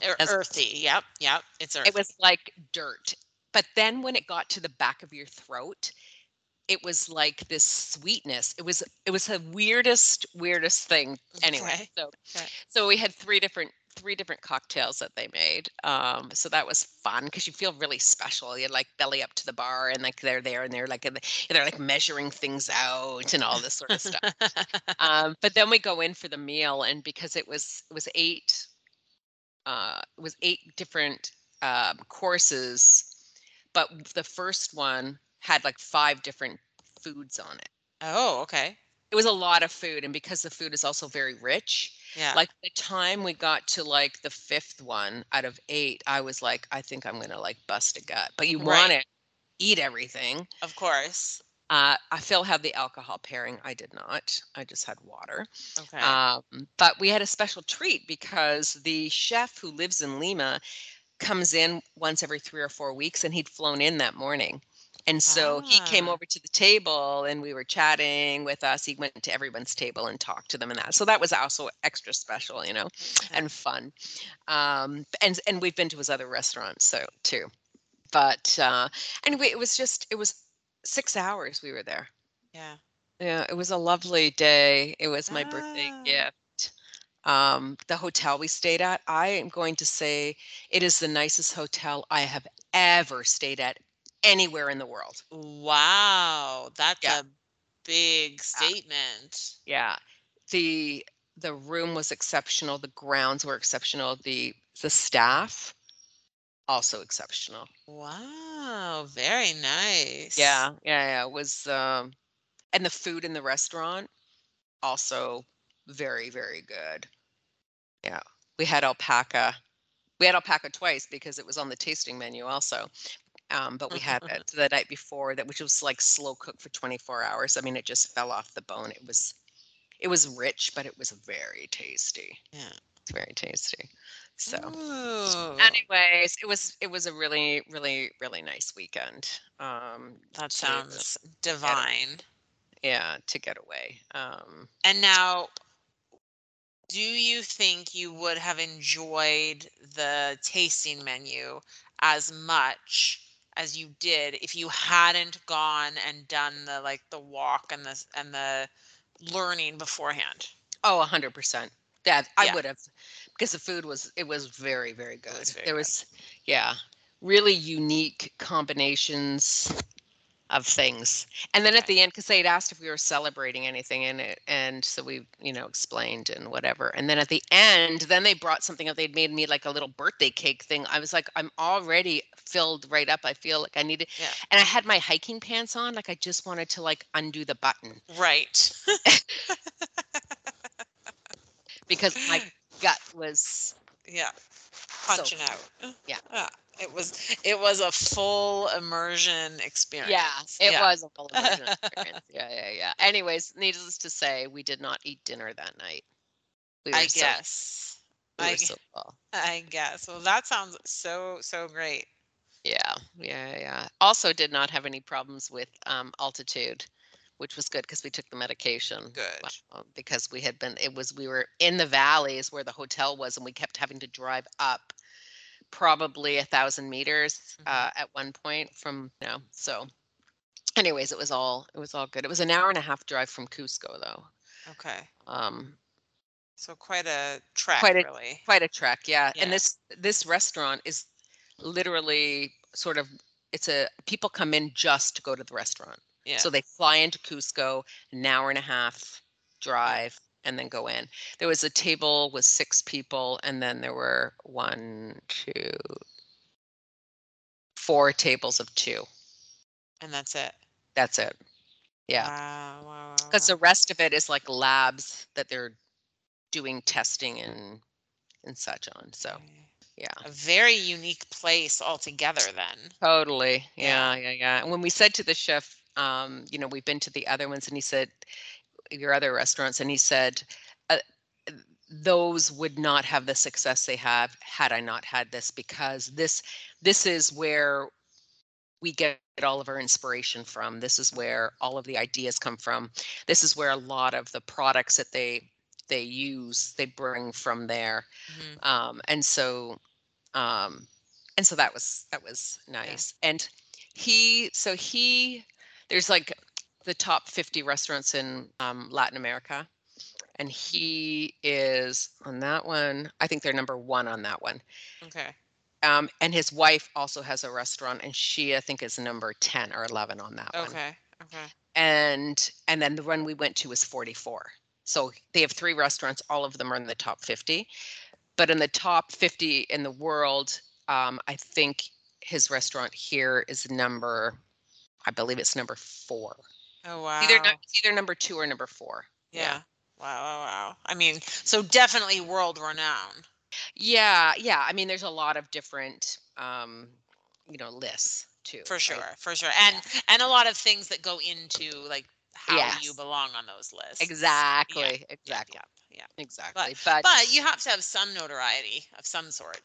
Speaker 2: Ear-
Speaker 1: As-
Speaker 2: earthy. Yep. Yep. It's earthy.
Speaker 1: It was like dirt. But then when it got to the back of your throat, it was like this sweetness. It was it was the weirdest weirdest thing. Anyway,
Speaker 2: Okay.
Speaker 1: so
Speaker 2: Okay.
Speaker 1: so we had three different three different cocktails that they made. Um, so that was fun because you feel really special. You're like belly up to the bar and like they're there and they're like they're like measuring things out and all this sort of stuff. um, but then we go in for the meal and because it was it was eight uh it was eight different um courses but the first one had like five different foods on it
Speaker 2: oh, okay.
Speaker 1: it was a lot of food and because the food is also very rich
Speaker 2: Yeah.
Speaker 1: like the time we got to like the fifth one out of eight i was like i think i'm gonna like bust a gut but you
Speaker 2: Right.
Speaker 1: want to eat everything
Speaker 2: of course.
Speaker 1: uh, I Phil had the alcohol pairing. I did not. I just had water.
Speaker 2: Okay.
Speaker 1: Um, but we had a special treat because the chef who lives in Lima comes in once every three or four weeks, and he'd flown in that morning. And so he came
Speaker 2: Ah.
Speaker 1: over to the table and we were chatting with us. He went to everyone's table and talked to them and that. So that was also extra special, you know,
Speaker 2: Okay.
Speaker 1: and fun. Um, and and we've been to his other restaurants so too. But uh anyway, it was just it was six hours we were there.
Speaker 2: yeah.
Speaker 1: Yeah, it was a lovely day. It was my birthday
Speaker 2: Ah.
Speaker 1: gift. Um, the hotel we stayed at, I am going to say it is the nicest hotel I have ever stayed at anywhere in the world.
Speaker 2: Wow. That's
Speaker 1: Yeah.
Speaker 2: a big statement.
Speaker 1: Yeah. The the room was exceptional, the grounds were exceptional, the the staff also exceptional.
Speaker 2: Wow. Very nice.
Speaker 1: Yeah, yeah, yeah. It was um and the food in the restaurant also very, very good. Yeah. We had alpaca. We had alpaca twice because it was on the tasting menu also. Um, but we had it the night before that which was like slow cooked for 24 hours. I mean, it just fell off the bone. It was it was rich, but it was very tasty.
Speaker 2: Yeah.
Speaker 1: It's very tasty. So
Speaker 2: Ooh,
Speaker 1: anyways, it was it was a really, really, really nice weekend. Um
Speaker 2: that sounds divine.
Speaker 1: yeah to get away um
Speaker 2: And now, do you think you would have enjoyed the tasting menu as much as you did if you hadn't gone and done the like the walk and the and the learning beforehand.
Speaker 1: Oh, a hundred percent. That I
Speaker 2: Yeah.
Speaker 1: would have, because the food was it was very very good.
Speaker 2: was very
Speaker 1: there
Speaker 2: good.
Speaker 1: was, yeah, really unique combinations of things. And then at the end, because they'd asked if we were celebrating anything in it, and so we you know explained and whatever. And then at the end, then they brought something up. They'd made me like a little birthday cake thing. I was like, I'm already filled right up. I feel like I needed,
Speaker 2: Yeah.
Speaker 1: and I had my hiking pants on. Like I just wanted to like undo the button
Speaker 2: Right.
Speaker 1: because my gut was
Speaker 2: Yeah. Punching out.
Speaker 1: Yeah.
Speaker 2: It was it was a full immersion experience.
Speaker 1: Yeah, it
Speaker 2: Yeah.
Speaker 1: was a full immersion experience. Yeah, yeah, yeah. Anyways, needless to say, we did not eat dinner that night. We
Speaker 2: I
Speaker 1: so-
Speaker 2: guess.
Speaker 1: we
Speaker 2: I,
Speaker 1: so.
Speaker 2: I guess. Well, that sounds so so great.
Speaker 1: Yeah, yeah, yeah. Also, did not have any problems with um, altitude, which was good because we took the medication.
Speaker 2: Good.
Speaker 1: Because we had been, it was we were in the valleys where the hotel was, and we kept having to drive up probably a thousand meters
Speaker 2: Mhm.
Speaker 1: uh, at one point from you know. So, anyways, it was all it was all good. It was an hour and a half drive from Cusco though.
Speaker 2: Okay.
Speaker 1: Um,
Speaker 2: So quite a trek,
Speaker 1: Quite a-
Speaker 2: really.
Speaker 1: quite a trek yeah.
Speaker 2: Yeah.
Speaker 1: and this this restaurant is literally sort of it's a people come in just to go to the restaurant
Speaker 2: Yeah.
Speaker 1: so they fly into cusco an hour and a half drive and then go in there was a table with six people and then there were one two four tables of two
Speaker 2: and that's it.
Speaker 1: that's it yeah
Speaker 2: Wow. Wow. wow,
Speaker 1: because the rest of it is like labs that they're doing testing and and such on so yeah
Speaker 2: a very unique place altogether then.
Speaker 1: Totally.
Speaker 2: Yeah.
Speaker 1: Yeah, yeah, yeah. And when we said to the chef, um, you know, we've been to the other ones, and he said, your other restaurants, and he said, uh, those would not have the success they have had I not had this because this this is where we get all of our inspiration from. This is where all of the ideas come from. This is where a lot of the products that they they use they bring from there
Speaker 2: Mhm.
Speaker 1: um and so um and so that was that was nice and he so he there's like the top 50 restaurants in um, latin america and he is on that one i think they're number one on that one
Speaker 2: Okay.
Speaker 1: um, and his wife also has a restaurant and she i think is number 10 or 11 on that one
Speaker 2: Okay. Okay.
Speaker 1: and and then the one we went to was 44 so they have three restaurants all of them are in the top 50 but in the top 50 in the world um, i think his restaurant here is number i believe it's number four
Speaker 2: Oh wow.
Speaker 1: either it's either number two or number four
Speaker 2: yeah. Wow, wow, wow. I mean, so definitely world renowned.
Speaker 1: yeah yeah i mean there's a lot of different um you know lists too
Speaker 2: For sure, for sure. And and a lot of things that go into like how you belong on those lists.
Speaker 1: exactly
Speaker 2: Yeah,
Speaker 1: exactly
Speaker 2: Yeah.
Speaker 1: exactly but
Speaker 2: But you have to have some notoriety of some sort.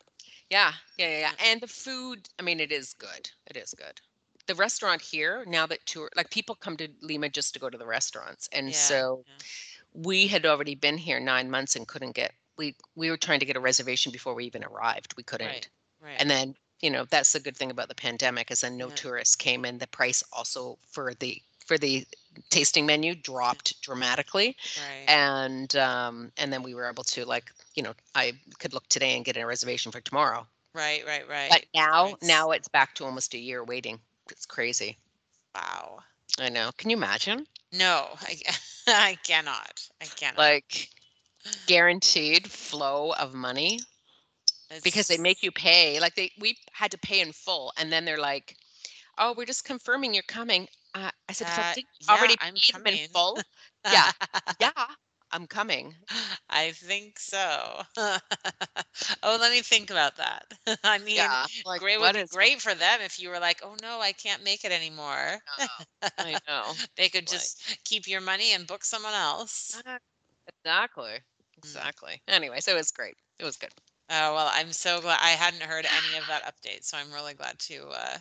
Speaker 1: Yeah, yeah, yeah, yeah. And the food, I mean, it is good. It is good. The restaurant here, now that tour, like people come to Lima just to go to the restaurants. And
Speaker 2: Yeah,
Speaker 1: so
Speaker 2: yeah.
Speaker 1: we had already been here nine months and couldn't get, we, we were trying to get a reservation before we even arrived. We couldn't.
Speaker 2: Right. Right.
Speaker 1: And then, you know, that's the good thing about the pandemic is then no
Speaker 2: Yeah.
Speaker 1: tourists came in. The price also for the, for the tasting menu dropped dramatically
Speaker 2: right.
Speaker 1: and um and then we were able to like you know i could look today and get a reservation for tomorrow
Speaker 2: right, right, right.
Speaker 1: but now,
Speaker 2: right.
Speaker 1: now it's back to almost a year waiting. It's crazy.
Speaker 2: wow.
Speaker 1: I know. Can you imagine?
Speaker 2: No, I, I cannot. I cannot.
Speaker 1: Like guaranteed flow of money because they make you pay. Like they, we had to pay in full, and then they're like, "Oh, we're just confirming you're coming." Uh, I said, "So
Speaker 2: Uh, yeah,
Speaker 1: already
Speaker 2: I'm
Speaker 1: paid in full?" yeah. yeah, I'm coming.
Speaker 2: I think so. oh, let me think about that. I mean,
Speaker 1: Yeah, like
Speaker 2: great would be
Speaker 1: is-
Speaker 2: great for them if you were like, "Oh no, I can't make it anymore."
Speaker 1: I know.
Speaker 2: they could
Speaker 1: like-
Speaker 2: just keep your money and book someone else.
Speaker 1: Exactly.
Speaker 2: Mm.
Speaker 1: Exactly. Anyway, so it was great. It was good.
Speaker 2: Oh well, I'm so glad I hadn't heard any of that update, so I'm really glad to. Uh,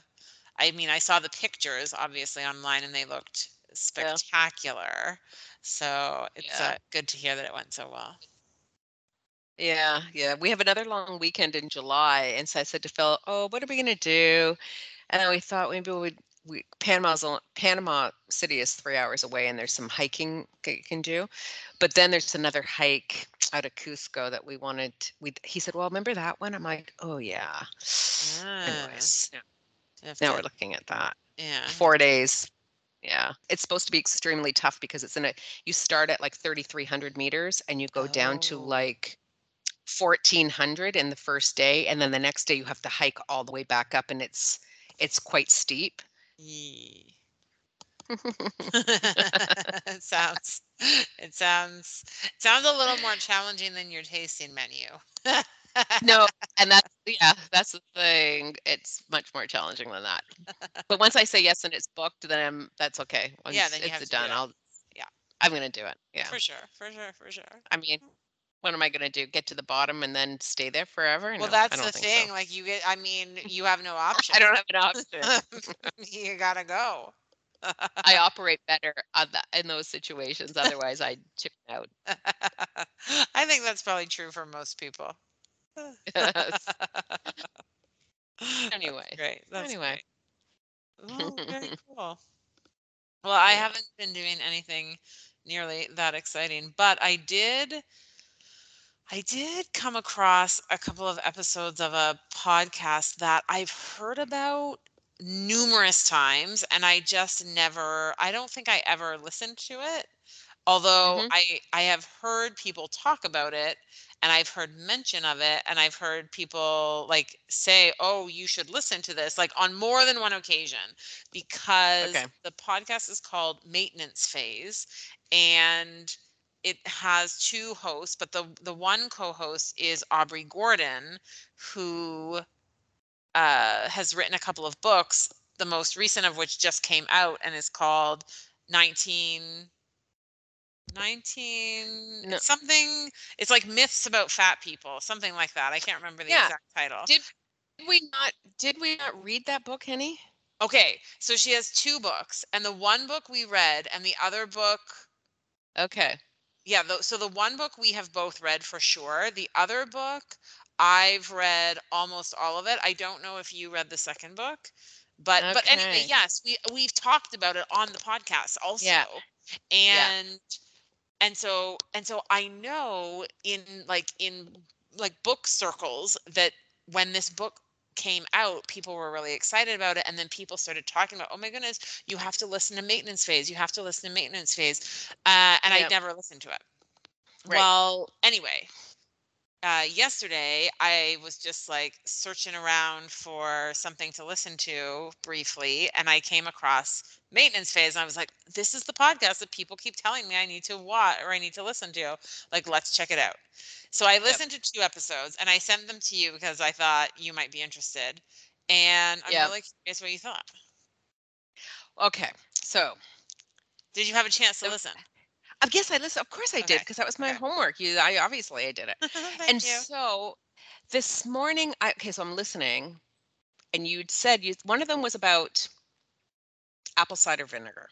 Speaker 2: I mean, I saw the pictures obviously online, and they looked spectacular. So it's
Speaker 1: Yeah.
Speaker 2: uh, good to hear that it went so well.
Speaker 1: Yeah, yeah. We have another long weekend in July. And so I said to Phil, Oh, what are we going to do? And we thought maybe we'd we Panama's Panama City is three hours away, and there's some hiking that you can do. But then there's another hike out of Cusco that we wanted. We he said, "Well, remember that one?" I'm like, "Oh yeah."
Speaker 2: Ah,
Speaker 1: Anyways, now we're looking at that.
Speaker 2: yeah.
Speaker 1: Four days. Yeah, it's supposed to be extremely tough because it's in a. You start at like 3,300 meters and you go down to
Speaker 2: Oh.
Speaker 1: like 1,400 in the first day, and then the next day you have to hike all the way back up, and it's it's quite steep.
Speaker 2: Yee. it sounds it sounds it sounds a little more challenging than your tasting menu.
Speaker 1: no, and that's yeah, that's the thing. It's much more challenging than that. But once I say yes and it's booked, then I'm that's okay. Once
Speaker 2: Yeah, then you
Speaker 1: it's
Speaker 2: to do
Speaker 1: done. I'll
Speaker 2: Yeah.
Speaker 1: I'm gonna do it. Yeah.
Speaker 2: For sure, for sure, for sure.
Speaker 1: I mean, what am I gonna do? Get to the bottom and then stay there forever?
Speaker 2: Well,
Speaker 1: No, I
Speaker 2: that's the thing.
Speaker 1: so.
Speaker 2: Like you get, I mean, you have no option.
Speaker 1: I don't have an option.
Speaker 2: you gotta go.
Speaker 1: I operate better on that in those situations. Otherwise, I chip out.
Speaker 2: I think that's probably true for most people.
Speaker 1: Yes.
Speaker 2: That's
Speaker 1: Anyway,
Speaker 2: great. That's
Speaker 1: anyway.
Speaker 2: great. Oh, very cool. Well, I haven't been doing anything nearly that exciting, but I did. I did come across a couple of episodes of a podcast that I've heard about numerous times, and I just never. I don't think I ever listened to it. Although
Speaker 1: Mhm.
Speaker 2: I I have heard people talk about it and I've heard mention of it and I've heard people like say, "Oh, you should listen to this," like on more than one occasion because
Speaker 1: Okay.
Speaker 2: the podcast is called Maintenance Phase and it has two hosts, but the the one co-host is Aubrey Gordon who uh, has written a couple of books, the most recent of which just came out and is called 19 19
Speaker 1: No.
Speaker 2: it's something it's like myths about fat people something like that i can't remember the
Speaker 1: Yeah.
Speaker 2: exact title
Speaker 1: Did did we not did we not read that book, Henny?
Speaker 2: okay so she has two books and the one book we read and the other book
Speaker 1: Okay.
Speaker 2: yeah the, so the one book we have both read for sure the other book i've read almost all of it i don't know if you read the second book but but anyway yes we we've talked about it on the podcast also
Speaker 1: Yeah.
Speaker 2: and and so and so i know in like in like book circles that when this book came out people were really excited about it and then people started talking about oh my goodness you have to listen to maintenance phase you have to listen to maintenance phase uh, and i never listened to it.
Speaker 1: Right.
Speaker 2: well anyway uh, yesterday I was just like searching around for something to listen to briefly, and I came across Maintenance Phase, and I was like, "This is the podcast that people keep telling me I need to watch or I need to listen to. Like, let's check it out." So I listened to two episodes, and I sent them to you because I thought you might be interested, and I'm
Speaker 1: Yep.
Speaker 2: really curious what you thought.
Speaker 1: Okay. So
Speaker 2: Did you have a chance to
Speaker 1: So-
Speaker 2: listen?
Speaker 1: I guess I listened. Of course I did
Speaker 2: Okay,
Speaker 1: because that was my
Speaker 2: okay.
Speaker 1: homework. You, I obviously I did it.
Speaker 2: Thank
Speaker 1: and
Speaker 2: you.
Speaker 1: so this morning, I, okay, so I'm listening, and you'd said you one of them was about apple cider vinegar,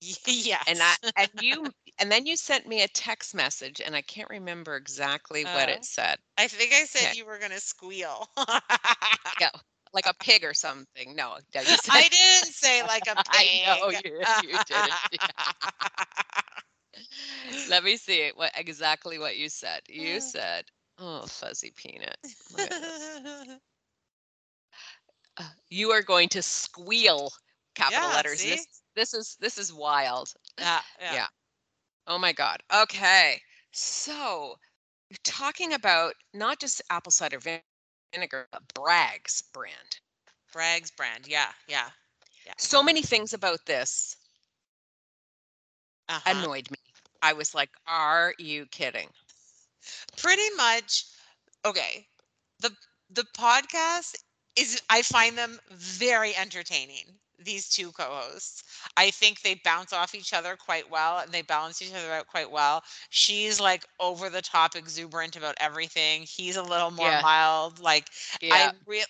Speaker 2: yes.
Speaker 1: and I and you and then you sent me a text message, and I can't remember exactly what
Speaker 2: Oh.
Speaker 1: it said,
Speaker 2: I think I said
Speaker 1: Okay.
Speaker 2: you were gonna squeal.
Speaker 1: Like a pig or something. No, no you said,
Speaker 2: I didn't say like a pig.
Speaker 1: I know you, you didn't. Let me see. What exactly what you said? You said, "Oh, fuzzy peanut." Look at this. Uh, you are going to squeal capital
Speaker 2: Yeah,
Speaker 1: letters this this is this is wild
Speaker 2: yeah, yeah.
Speaker 1: Yeah. oh my god okay so talking about not just apple cider vinegar but bragg's brand
Speaker 2: Bragg's brand. Yeah, yeah. Yeah.
Speaker 1: so many things about this
Speaker 2: Uh-huh.
Speaker 1: annoyed me i was like are you kidding
Speaker 2: Pretty much. Okay. The the podcast is I find them very entertaining. These two co-hosts. I think they bounce off each other quite well and they balance each other out quite well. She's like over the top exuberant about everything. He's a little more
Speaker 1: Yeah.
Speaker 2: mild. Like
Speaker 1: yeah
Speaker 2: I real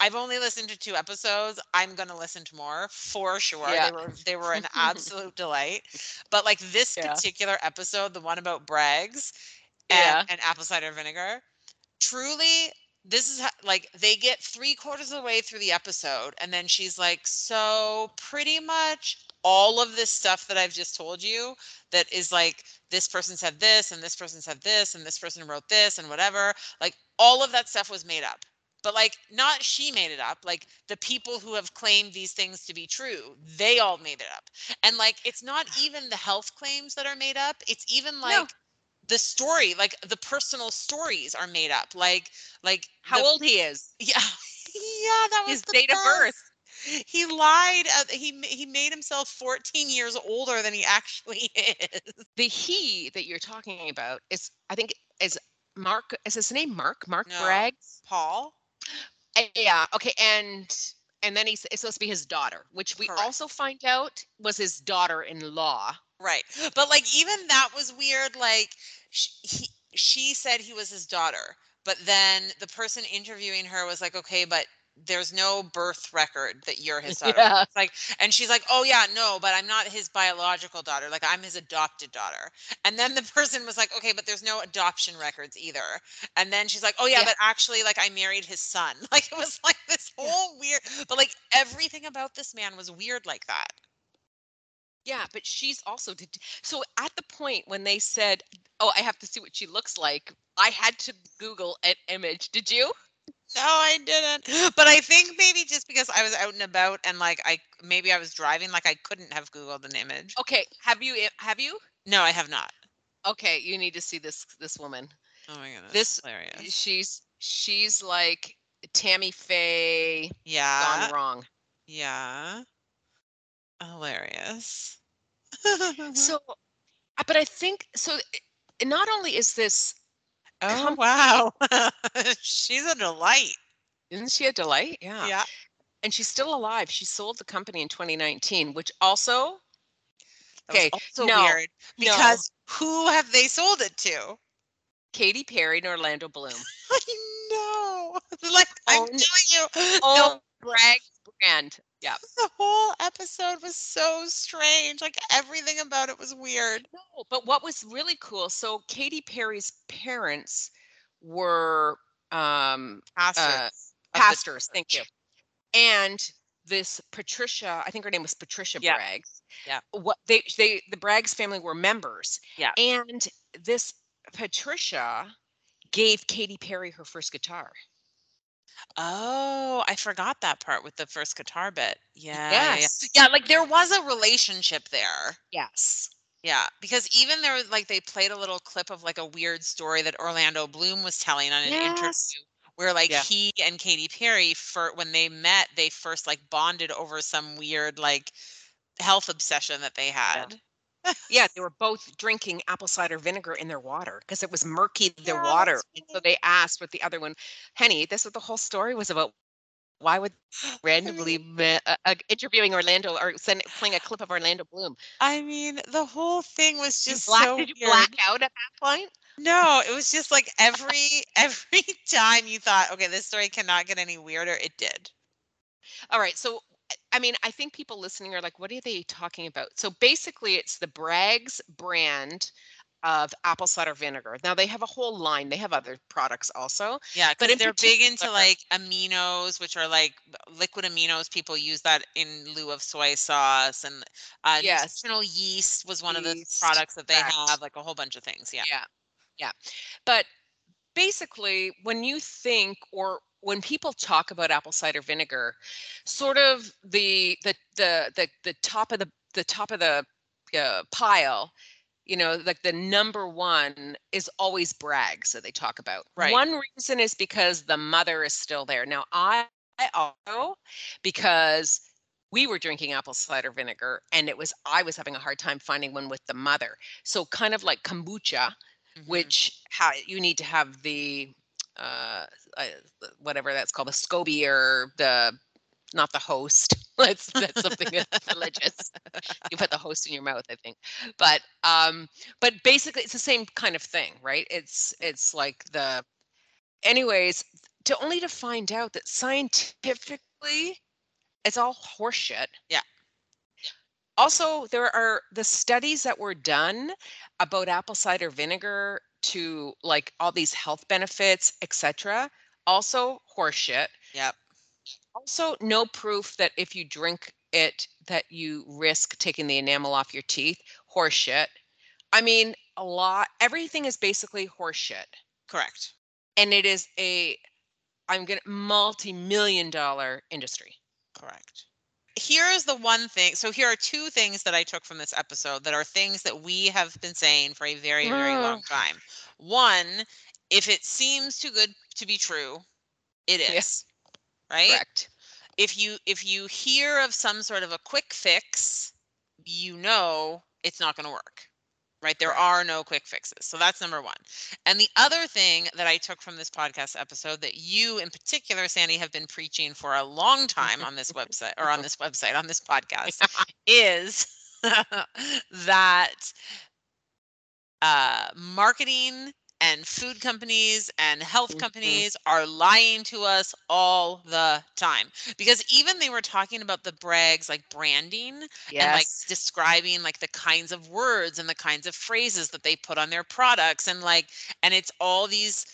Speaker 2: I've only listened to two episodes. I'm gonna listen to more for sure.
Speaker 1: Yeah.
Speaker 2: They were they were an absolute delight. But like this
Speaker 1: Yeah.
Speaker 2: particular episode, the one about Bragg's and, and apple cider vinegar, truly this is how, like they get three quarters of the way through the episode and then she's like so pretty much all of this stuff that i've just told you that is like this person said this and this person said this and this person wrote this and whatever like all of that stuff was made up but like not she made it up like the people who have claimed these things to be true they all made it up and like it's not even the health claims that are made up it's even like
Speaker 1: No.
Speaker 2: The story like the personal stories are made up like like
Speaker 1: How
Speaker 2: the-
Speaker 1: old he is?
Speaker 2: yeah yeah that was
Speaker 1: His date of birth.
Speaker 2: he lied uh, he he made himself 14 years older than he actually is
Speaker 1: The he that you're talking about is, I think, is Mark. Is his name Mark? Mark
Speaker 2: No.
Speaker 1: Bragg?
Speaker 2: paul
Speaker 1: Uh, Yeah. Okay. And and then he's it's supposed to be his daughter, which we
Speaker 2: Correct.
Speaker 1: also find out was his daughter-in-law.
Speaker 2: Right. But like even that was weird like sh- he she said he was his daughter, but then the person interviewing her was like, "Okay, but there's no birth record that you're his daughter."
Speaker 1: Yeah.
Speaker 2: It's like and she's like, "Oh yeah, no, but I'm not his biological daughter. Like I'm his adopted daughter." And then the person was like, "Okay, but there's no adoption records either." And then she's like, "Oh yeah,
Speaker 1: Yeah.
Speaker 2: but actually like I married his son." Like it was like this
Speaker 1: Yeah.
Speaker 2: whole weird but like everything about this man was weird like that.
Speaker 1: Yeah, but she's also did. So at the point when they said, "Oh, I have to see what she looks like," I had to Google an image. Did you?
Speaker 2: No, I didn't. But I think maybe just because I was out and about and like I maybe I was driving, like I couldn't have Googled an image.
Speaker 1: Okay. Have you? Have you?
Speaker 2: No, I have not.
Speaker 1: Okay. You need to see this this woman.
Speaker 2: Oh my goodness.
Speaker 1: This-
Speaker 2: hilarious.
Speaker 1: She's she's like Tammy Faye
Speaker 2: Yeah.
Speaker 1: gone wrong.
Speaker 2: Yeah. Hilarious.
Speaker 1: So, uh, but I think so. Not only is this,
Speaker 2: oh
Speaker 1: company-
Speaker 2: wow. She's a delight.
Speaker 1: isn't she a delight? Yeah.
Speaker 2: Yeah.
Speaker 1: And she's still alive. She sold the company in 2019, which also
Speaker 2: That was
Speaker 1: Okay,
Speaker 2: Also
Speaker 1: no,
Speaker 2: weird
Speaker 1: no.
Speaker 2: because who have they sold it to?
Speaker 1: Katy Perry and Orlando Bloom.
Speaker 2: I know. Like I'm
Speaker 1: Own-
Speaker 2: telling you,
Speaker 1: Oh,
Speaker 2: no,
Speaker 1: Bragg brand. Yeah.
Speaker 2: the whole episode was so strange. Like everything about it was weird.
Speaker 1: No, but what was really cool? So Katy Perry's parents were um,
Speaker 2: Pastors.
Speaker 1: Uh, pastors. Thank you. And this Patricia, I think her name was Patricia
Speaker 2: Yeah.
Speaker 1: Bragg.
Speaker 2: Yeah.
Speaker 1: What they they the Braggs family were members.
Speaker 2: Yeah.
Speaker 1: And this Patricia gave Katy Perry her first guitar.
Speaker 2: Oh, I forgot that part with the first guitar bit. Yeah. yeah, yeah.
Speaker 1: Yes.
Speaker 2: Yeah, like there was a relationship there.
Speaker 1: Yes.
Speaker 2: Yeah, because even there was like they played a little clip of like a weird story that Orlando Bloom was telling on an interview
Speaker 1: Yes.
Speaker 2: where like
Speaker 1: Yeah.
Speaker 2: he and Katy Perry for when they met, they first like bonded over some weird like health obsession that they had.
Speaker 1: Yeah, they were both drinking apple cider vinegar in their water because it was murky their
Speaker 2: Yeah,
Speaker 1: water.
Speaker 2: that's
Speaker 1: And so
Speaker 2: right.
Speaker 1: they asked what the other one, Henny, this is what the whole story was about. Why would randomly ma- uh, uh, interviewing Orlando or send, playing a clip of Orlando Bloom?
Speaker 2: I mean, the whole thing was
Speaker 1: You
Speaker 2: just
Speaker 1: black,
Speaker 2: so
Speaker 1: did you
Speaker 2: weird.
Speaker 1: black out at that point?
Speaker 2: No, it was just like every every time you thought, okay, this story cannot get any weirder, it did.
Speaker 1: All right. So, I mean, I think people listening are like, what are they talking about? So basically, it's the Bragg's brand of apple cider vinegar. Now, they have a whole line, they have other products also.
Speaker 2: Yeah,
Speaker 1: But in
Speaker 2: they're big into like aminos, which are like liquid aminos. People use that in lieu of soy sauce, and uh,
Speaker 1: Yes.
Speaker 2: nutritional yeast was one of the products that they
Speaker 1: correct.
Speaker 2: have, like a whole bunch of things. Yeah.
Speaker 1: Yeah. Yeah. But basically, when you think or when people talk about apple cider vinegar, sort of the the the the, the top of the the top of the uh, pile, you know, like the number one is always Bragg's that they talk about.
Speaker 2: Right.
Speaker 1: One reason is because the mother is still there. Now I, I also because we were drinking apple cider vinegar and it was I was having a hard time finding one with the mother. So kind of like kombucha,
Speaker 2: Mhm.
Speaker 1: which you need to have the uh, th- whatever that's called the SCOBY or the not the host. That's that's something that's religious. You put the host in your mouth, I think. But um, but basically it's the same kind of thing, right? It's it's like the anyways, to only to find out that scientifically it's all horseshit.
Speaker 2: Yeah.
Speaker 1: Also, there are the studies that were done about apple cider vinegar to like all these health benefits, etc. Also horseshit.
Speaker 2: Yep.
Speaker 1: Also no proof that if you drink it that you risk taking the enamel off your teeth. Horseshit. I mean, a lot everything is basically horseshit.
Speaker 2: Correct.
Speaker 1: And it is a I'm gonna multi-million dollar industry.
Speaker 2: Correct. Here is the one thing. So here are two things that I took from this episode that are things that we have been saying for a very, very long mm. time. One, if it seems too good to be true, it is.
Speaker 1: Yes.
Speaker 2: Right?
Speaker 1: Correct.
Speaker 2: If you if you hear of some sort of a quick fix, you know it's not going to work. Right? There are no quick fixes. So that's number 1. And the other thing that I took from this podcast episode that you in particular Sandy have been preaching for a long time on this website or on this website on this podcast is that uh, marketing and food companies and health
Speaker 1: Mhm.
Speaker 2: companies are lying to us all the time because even they were talking about the Bragg's like branding and like describing like the kinds of words and the kinds of phrases that they put on their products and like and it's all these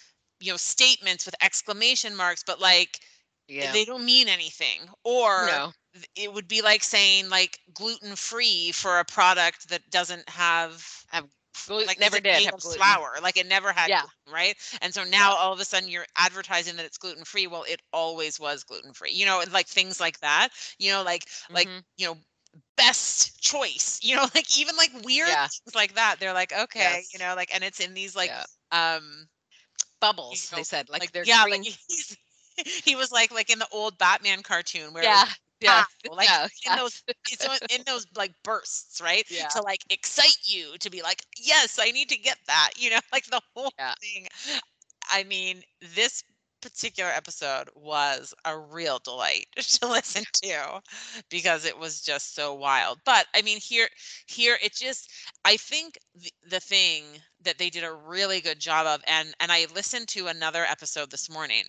Speaker 2: you know statements with exclamation marks but like
Speaker 1: yeah.
Speaker 2: they don't mean anything or
Speaker 1: no.
Speaker 2: it would be like saying like gluten free for a product that doesn't have have
Speaker 1: Gluten-
Speaker 2: like
Speaker 1: never did have gluten.
Speaker 2: flour like it never had
Speaker 1: Yeah.
Speaker 2: gluten, right and so now all of a sudden you're advertising that it's gluten free well it always was gluten free you know and like things like that you know like like
Speaker 1: Mhm.
Speaker 2: you know best choice you know like even like weird
Speaker 1: Yeah.
Speaker 2: things like that they're like okay you know like and it's in these like
Speaker 1: Yeah.
Speaker 2: um
Speaker 1: bubbles.
Speaker 2: know,
Speaker 1: they said like,
Speaker 2: like
Speaker 1: they're
Speaker 2: yeah
Speaker 1: green.
Speaker 2: like he's, he was like like in the old batman cartoon where
Speaker 1: yeah. Yeah.
Speaker 2: pow, ah, like
Speaker 1: yeah.
Speaker 2: in those it's in those like bursts right
Speaker 1: Yeah.
Speaker 2: to like excite you to be like yes i need to get that you know like the whole
Speaker 1: Yeah.
Speaker 2: thing i mean this particular episode was a real delight to listen to because it was just so wild but i mean here here it just i think the, the thing that they did a really good job of and and i listened to another episode this morning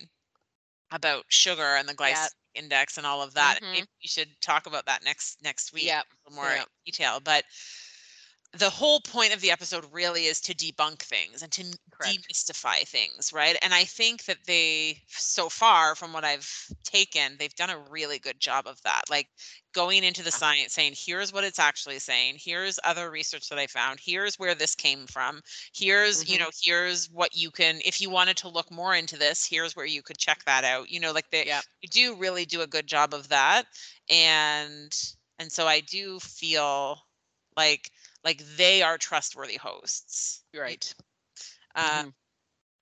Speaker 2: about sugar and the glycemic. Index and all of that
Speaker 1: Mhm.
Speaker 2: maybe we should talk about that next next week
Speaker 1: Yep.
Speaker 2: a little more
Speaker 1: Yep.
Speaker 2: detail but the whole point of the episode really is to debunk things and to
Speaker 1: Correct.
Speaker 2: demystify things right? And i think that they so far from what i've taken they've done a really good job of that like going into the science saying here's what it's actually saying. Here's other research that i found. Here's where this came from. Here's you
Speaker 1: Mhm.
Speaker 2: know here's what you can if you wanted to look more into this here's where you could check that out. You know like they
Speaker 1: Yep.
Speaker 2: you do really do a good job of that. And and so i do feel like like they are trustworthy hosts
Speaker 1: Right.
Speaker 2: uh,
Speaker 1: Mhm.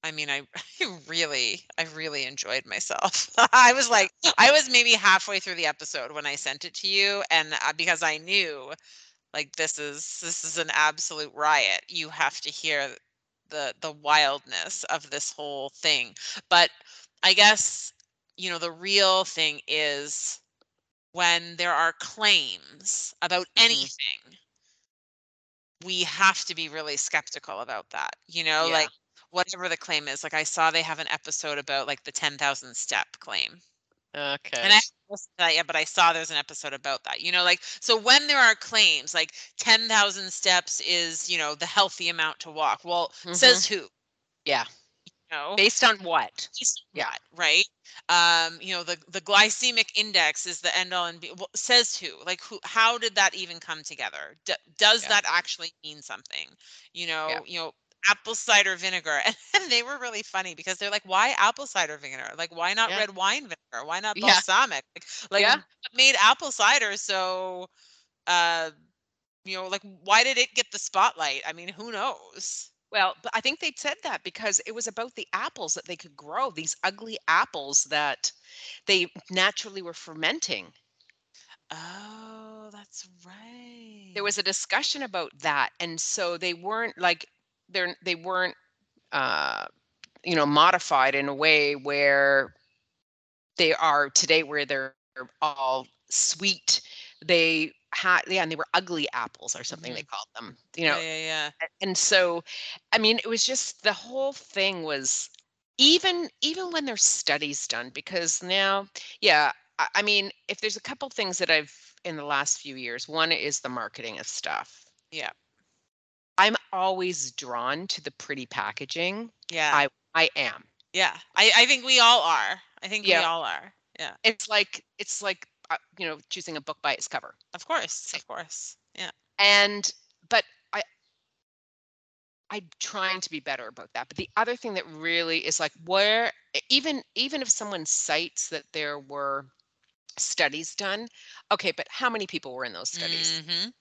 Speaker 2: i mean I, I really i really enjoyed myself i was like i was maybe halfway through the episode when i sent it to you and uh, because i knew like this is this is an absolute riot you have to hear the the wildness of this whole thing but i guess you know the real thing is when there are claims about
Speaker 1: Mhm.
Speaker 2: anything we have to be really skeptical about that you know
Speaker 1: Yeah.
Speaker 2: like whatever the claim is like i saw they have an episode about like the 10,000 step claim
Speaker 1: Okay.
Speaker 2: and I haven't listened to that yet, but I saw there's an episode about that. You know, like so when there are claims like ten thousand steps is, you know, the healthy amount to walk. Well, says mm-hmm. who?
Speaker 1: yeah.
Speaker 2: Know,
Speaker 1: Based on what?
Speaker 2: Based on
Speaker 1: yeah.
Speaker 2: what, right? Um, you know, the the glycemic index is the end all and be. Well, says who? Like who? How did that even come together? D- does
Speaker 1: Yeah.
Speaker 2: that actually mean something? You know,
Speaker 1: Yeah.
Speaker 2: you know. Apple cider vinegar, and they were really funny because they're like, "Why apple cider vinegar? Like, why not
Speaker 1: Yeah.
Speaker 2: red wine vinegar? Why not balsamic? Like, like made apple cider so uh you know like why did it get the spotlight i mean who knows
Speaker 1: Well, but I think they said that because it was about the apples that they could grow, these ugly apples that they naturally were fermenting.
Speaker 2: oh that's right
Speaker 1: There was a discussion about that. And so they weren't like they're they weren't uh you know modified in a way where they are today where they're all sweet. They had yeah, and they were ugly apples or something mm-hmm. they called them. You know,
Speaker 2: yeah yeah yeah
Speaker 1: and so i mean it was just the whole thing was even even when there's studies done because now yeah I, I mean if there's a couple things that i've in the last few years one is the marketing of stuff
Speaker 2: Yeah.
Speaker 1: i'm always drawn to the pretty packaging
Speaker 2: yeah
Speaker 1: I- i am
Speaker 2: Yeah. I, I think we all are. I think we all are. Yeah.
Speaker 1: It's like it's like you know choosing a book by its cover.
Speaker 2: Of course. Of course. Yeah.
Speaker 1: and but i i'm trying to be better about that but the other thing that really is like where even even if someone cites that there were studies done okay but how many people were in those studies
Speaker 2: Mhm.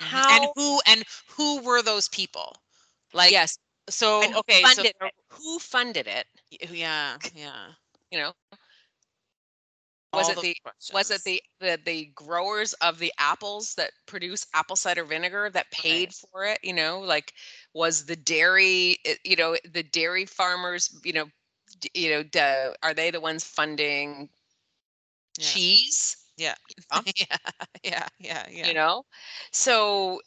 Speaker 2: Mhm. And who and who were those people? Like
Speaker 1: yes
Speaker 2: so okay, so
Speaker 1: funded it? who funded it
Speaker 2: yeah, yeah.
Speaker 1: you know was it the was it the, the the growers of the apples that produce apple cider vinegar that paid
Speaker 2: Right.
Speaker 1: for it you know like was the dairy uh, you know the dairy farmers you know you know are they the ones funding
Speaker 2: Yeah.
Speaker 1: cheese
Speaker 2: Yeah.
Speaker 1: Huh?
Speaker 2: yeah. Yeah. Yeah. Yeah.
Speaker 1: you know so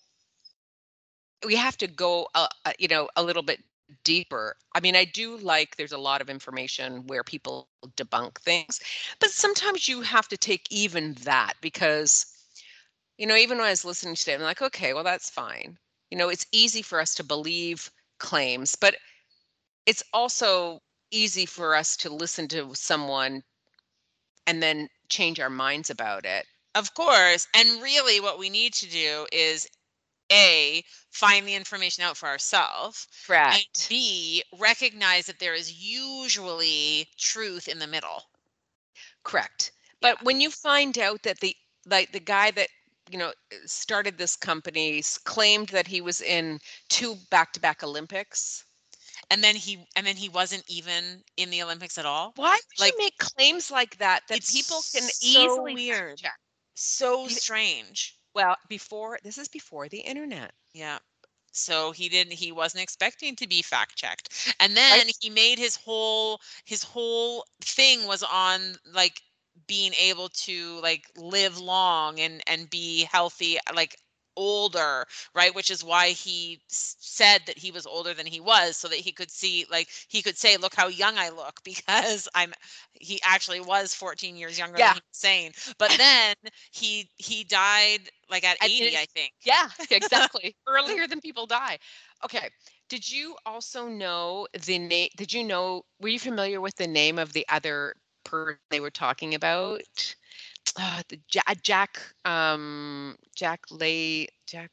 Speaker 1: we have to go uh, uh, you know a little bit deeper i mean i do like there's a lot of information where people debunk things but sometimes you have to take even that because you know even when i was listening today, i'm like okay well that's fine you know it's easy for us to believe claims but it's also easy for us to listen to someone and then change our minds about it
Speaker 2: Of course. And really what we need to do is A, find the information out for ourselves. And
Speaker 1: correct
Speaker 2: B, recognize that there is usually truth in the middle.
Speaker 1: Correct.
Speaker 2: Yeah.
Speaker 1: But when you find out that the like the guy that you know uh, started this company claimed that he was in two back-to-back Olympics,
Speaker 2: And then he and then he wasn't even in the Olympics at all.
Speaker 1: why would
Speaker 2: Like,
Speaker 1: you make claims like that that people can
Speaker 2: so
Speaker 1: easily
Speaker 2: weird.
Speaker 1: check?
Speaker 2: So strange.
Speaker 1: Well, before this is before the internet.
Speaker 2: Yeah. So he didn't he wasn't expecting to be fact checked. And then he made his whole his whole thing was on like being able to like live long and and be healthy like older right which is why he said that he was older than he was so that he could see like he could say look how young i look because i'm he actually was 14 years younger
Speaker 1: Yeah.
Speaker 2: than he was saying but then he he died like at
Speaker 1: At
Speaker 2: 80
Speaker 1: his-
Speaker 2: i think
Speaker 1: Yeah, exactly. Earlier than people die. Okay. Did you also know the name? Did you know? Were you familiar with the name of the other person they were talking about? Uh, the Ja- Jack, um, Jack Lay, Jack.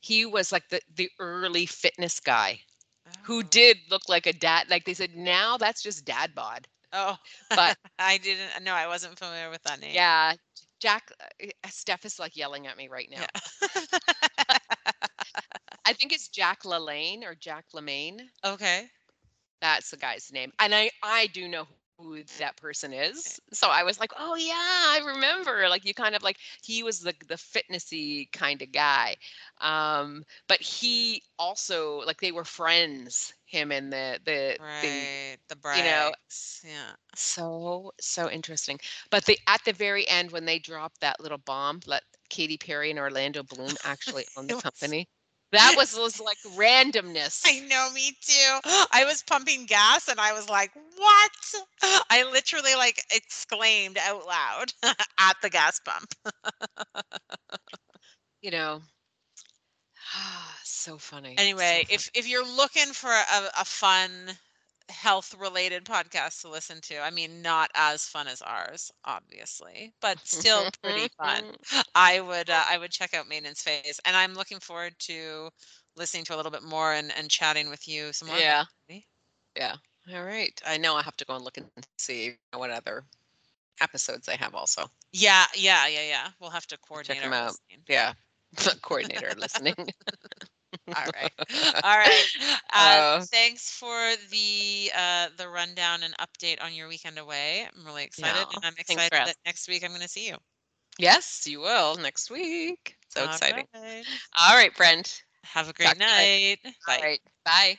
Speaker 1: He was like the the early fitness guy who
Speaker 2: Oh.
Speaker 1: did look like a dad. Like they said, now that's just dad bod.
Speaker 2: Oh,
Speaker 1: But-
Speaker 2: I didn't. No, I wasn't familiar with that name.
Speaker 1: Yeah, Jack. uh, Steph is like yelling at me right now.
Speaker 2: Yeah.
Speaker 1: I think it's Jack LaLanne or Jack LaMaine.
Speaker 2: okay.
Speaker 1: That's the guy's name. And I I do know who that person is. So I was like, "Oh yeah, I remember." Like you kind of like he was the the fitnessy kind of guy. Um but he also like they were friends him and the the the
Speaker 2: Right. The bride.
Speaker 1: you know,
Speaker 2: Yeah.
Speaker 1: so so interesting. But the at the very end when they dropped that little bomb, let Katy Perry and Orlando Bloom actually own the company. That was was like randomness.
Speaker 2: I know, me too. I was pumping gas and I was like, what? I literally like exclaimed out loud at the gas pump.
Speaker 1: you know. so funny. so
Speaker 2: Anyway,
Speaker 1: funny.
Speaker 2: if if you're looking for a, a fun health related podcast to listen to, I mean not as fun as ours, obviously, but still pretty fun. I would uh, I would check out Maintenance Phase, and I'm looking forward to listening to a little bit more and, and chatting with you some more.
Speaker 1: Yeah. Yeah. All right. I know I have to go and look and see what other episodes they have also.
Speaker 2: Yeah, yeah, yeah, yeah. We'll have to coordinate
Speaker 1: 'em
Speaker 2: our
Speaker 1: out.
Speaker 2: listening.
Speaker 1: Yeah. Coordinator listening.
Speaker 2: All right, all right. Uh,
Speaker 1: Uh,
Speaker 2: thanks for the uh, the rundown and update on your weekend away. I'm really excited,
Speaker 1: Yeah,
Speaker 2: and I'm excited that next week I'm going to see you.
Speaker 1: Yes, you will next week. So
Speaker 2: All
Speaker 1: exciting.
Speaker 2: right.
Speaker 1: All right, friend.
Speaker 2: Have a great
Speaker 1: later.
Speaker 2: night. Bye.
Speaker 1: Right. Bye.